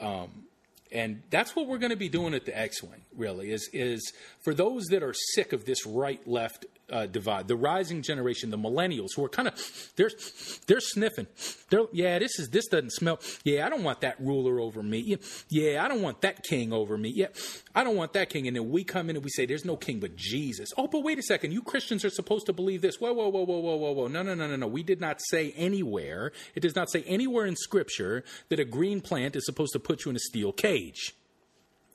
Um, and that's what we're going to be doing at the X Wing. Really, is is for those that are sick of this right left uh, divide, the rising generation, the millennials, who are kind of they're they're sniffing. They're yeah, this is this doesn't smell. Yeah, I don't want that ruler over me. Yeah, yeah, I don't want that king over me. Yeah, I don't want that king. And then we come in and we say, "There's no king but Jesus." Oh, but wait a second, you Christians are supposed to believe this. Whoa, whoa, whoa, whoa, whoa, whoa, whoa. No, no, no, no, no. We did not say anywhere. It does not say anywhere in Scripture that a green plant is supposed to put you in a steel cage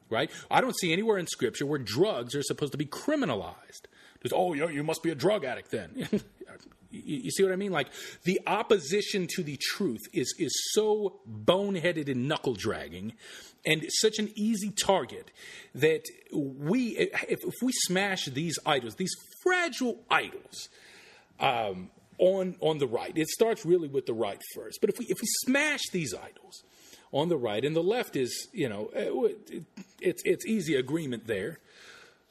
right? I don't see anywhere in Scripture where drugs are supposed to be criminalized. Just, oh, you, you must be a drug addict then. you, see what I mean? Like the opposition to the truth is is so boneheaded and knuckle dragging, and such an easy target that we, if, if we smash these idols, these fragile idols. Um, on on the right, it starts really with the right first. But if we if we smash these idols, on the right, and the left is, you know, it's it's easy agreement there.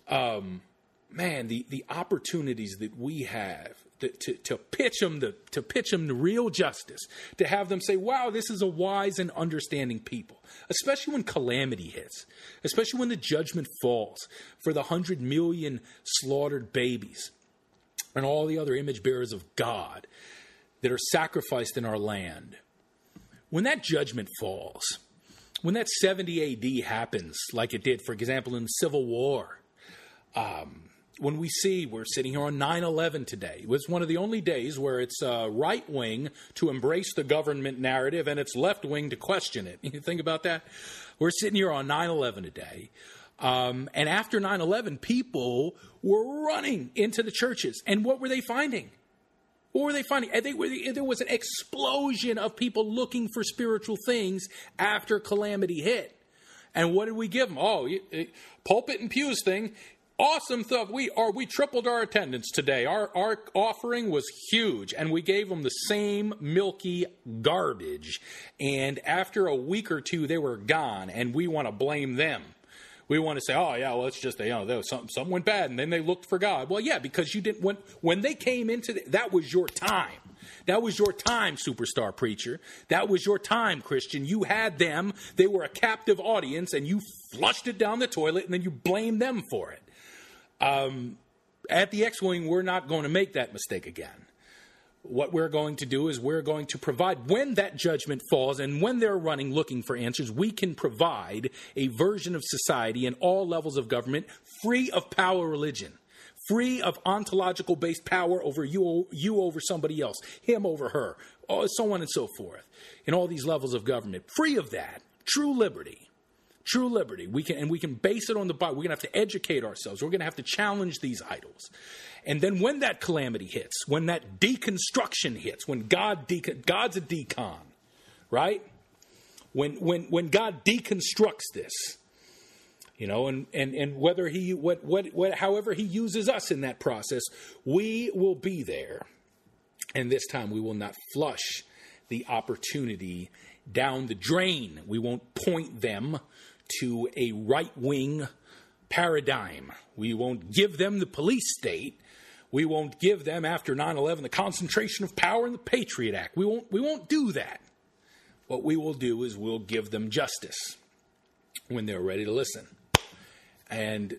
Um, man, the, the opportunities that we have to, to, to, pitch them the, to pitch them the real justice, to have them say, wow, this is a wise and understanding people, especially when calamity hits, especially when the judgment falls for the hundred million slaughtered babies and all the other image bearers of God that are sacrificed in our land. When that judgment falls, when that 70 AD happens, like it did, for example, in the Civil War, um, when we see we're sitting here on 9 11 today, it was one of the only days where it's uh, right wing to embrace the government narrative and it's left wing to question it. You think about that? We're sitting here on 9 11 today. Um, and after 9 11, people were running into the churches. And what were they finding? What were they finding? They were, there was an explosion of people looking for spiritual things after calamity hit. And what did we give them? Oh, pulpit and pews thing awesome stuff. We are we tripled our attendance today. Our our offering was huge, and we gave them the same milky garbage. And after a week or two, they were gone, and we want to blame them. We want to say, oh yeah, well it's just you know something something went bad, and then they looked for God. Well, yeah, because you didn't when when they came into the, that was your time. That was your time, superstar preacher. That was your time, Christian. You had them. They were a captive audience, and you flushed it down the toilet, and then you blamed them for it. Um, at the X Wing, we're not going to make that mistake again. What we're going to do is we're going to provide, when that judgment falls and when they're running looking for answers, we can provide a version of society in all levels of government free of power religion free of ontological based power over you, you over somebody else, him over her, so on and so forth, in all these levels of government. Free of that, true liberty true liberty. We can, and we can base it on the Bible. We're going to have to educate ourselves. We're going to have to challenge these idols. And then when that calamity hits, when that deconstruction hits, when God God's a decon, right? When when when God deconstructs this, you know, and and and whether he what what what however he uses us in that process, we will be there. And this time we will not flush the opportunity down the drain. We won't point them to a right wing paradigm. We won't give them the police state. We won't give them after 9/11 the concentration of power in the Patriot Act. We won't we won't do that. What we will do is we'll give them justice when they're ready to listen. And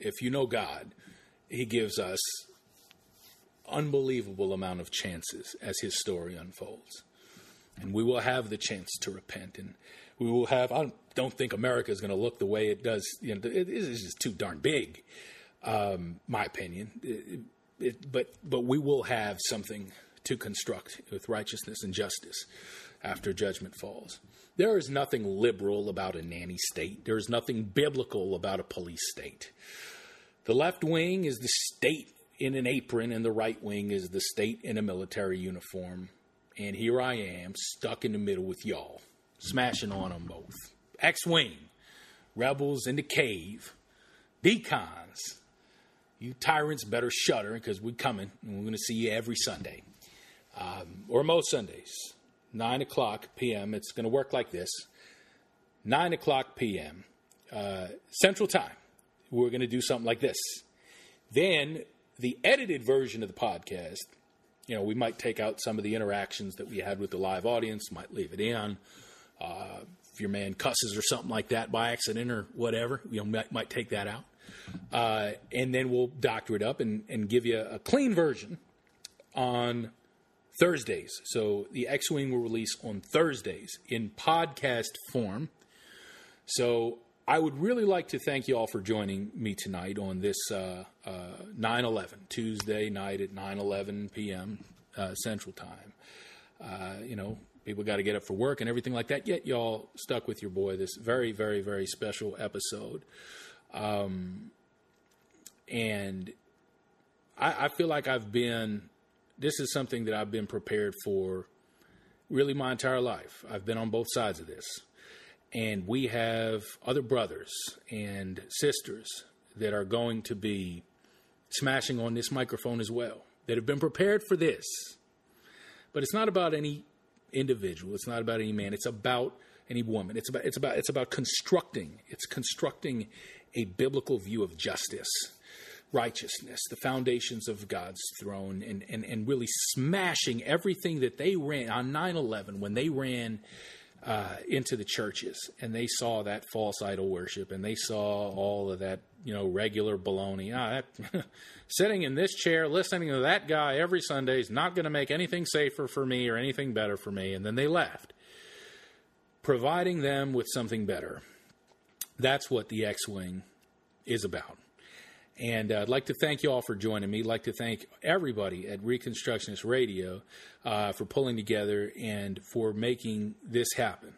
if you know God, he gives us unbelievable amount of chances as his story unfolds. And we will have the chance to repent and we will have. I don't think America is going to look the way it does. You know, it is just too darn big, um, my opinion. It, it, but but we will have something to construct with righteousness and justice after judgment falls. There is nothing liberal about a nanny state. There is nothing biblical about a police state. The left wing is the state in an apron, and the right wing is the state in a military uniform. And here I am, stuck in the middle with y'all smashing on them both. X Wing, Rebels in the Cave, Decons. You tyrants better shudder because we're coming and we're going to see you every Sunday. Um, or most Sundays, 9 o'clock p.m. It's going to work like this 9 o'clock p.m. Uh, Central Time. We're going to do something like this. Then the edited version of the podcast, you know, we might take out some of the interactions that we had with the live audience, might leave it in uh, if your man cusses or something like that by accident or whatever, you know, might, might take that out. Uh, and then we'll doctor it up and, and give you a clean version on Thursdays. So the X Wing will release on Thursdays in podcast form. So I would really like to thank you all for joining me tonight on this uh, uh, 9 uh, 11, Tuesday night at 9 11 p.m. Uh, Central Time. Uh, you know, people got to get up for work and everything like that. Yet y'all stuck with your boy this very, very, very special episode. Um, and I, I feel like I've been, this is something that I've been prepared for really my entire life. I've been on both sides of this. And we have other brothers and sisters that are going to be smashing on this microphone as well, that have been prepared for this. But it's not about any individual. It's not about any man. It's about any woman. It's about it's about it's about constructing. It's constructing a biblical view of justice, righteousness, the foundations of God's throne, and and, and really smashing everything that they ran on 9-11 when they ran uh, into the churches and they saw that false idol worship and they saw all of that you know regular baloney. Ah, that, sitting in this chair listening to that guy every Sunday is not going to make anything safer for me or anything better for me. And then they left, providing them with something better. That's what the X-wing is about. And uh, I'd like to thank you all for joining me. I'd like to thank everybody at Reconstructionist Radio uh, for pulling together and for making this happen,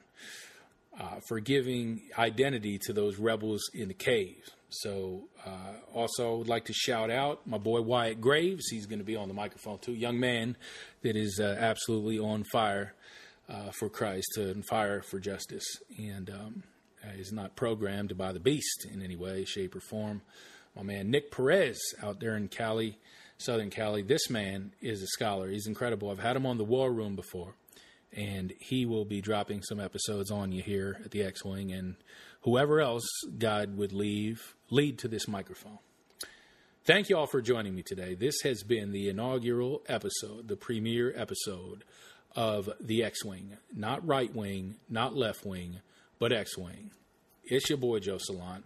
uh, for giving identity to those rebels in the caves. So, uh, also would like to shout out my boy Wyatt Graves. He's going to be on the microphone too. Young man that is uh, absolutely on fire uh, for Christ and fire for justice, and um, is not programmed by the beast in any way, shape, or form my man Nick Perez out there in Cali, Southern Cali. This man is a scholar. He's incredible. I've had him on the War Room before, and he will be dropping some episodes on you here at the X Wing and whoever else God would leave lead to this microphone. Thank you all for joining me today. This has been the inaugural episode, the premiere episode of the X Wing. Not right wing, not left wing, but X Wing. It's your boy Joe Salant.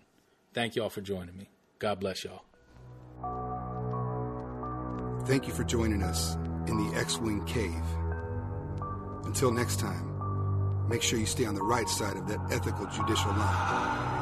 Thank you all for joining me. God bless y'all. Thank you for joining us in the X Wing Cave. Until next time, make sure you stay on the right side of that ethical judicial line.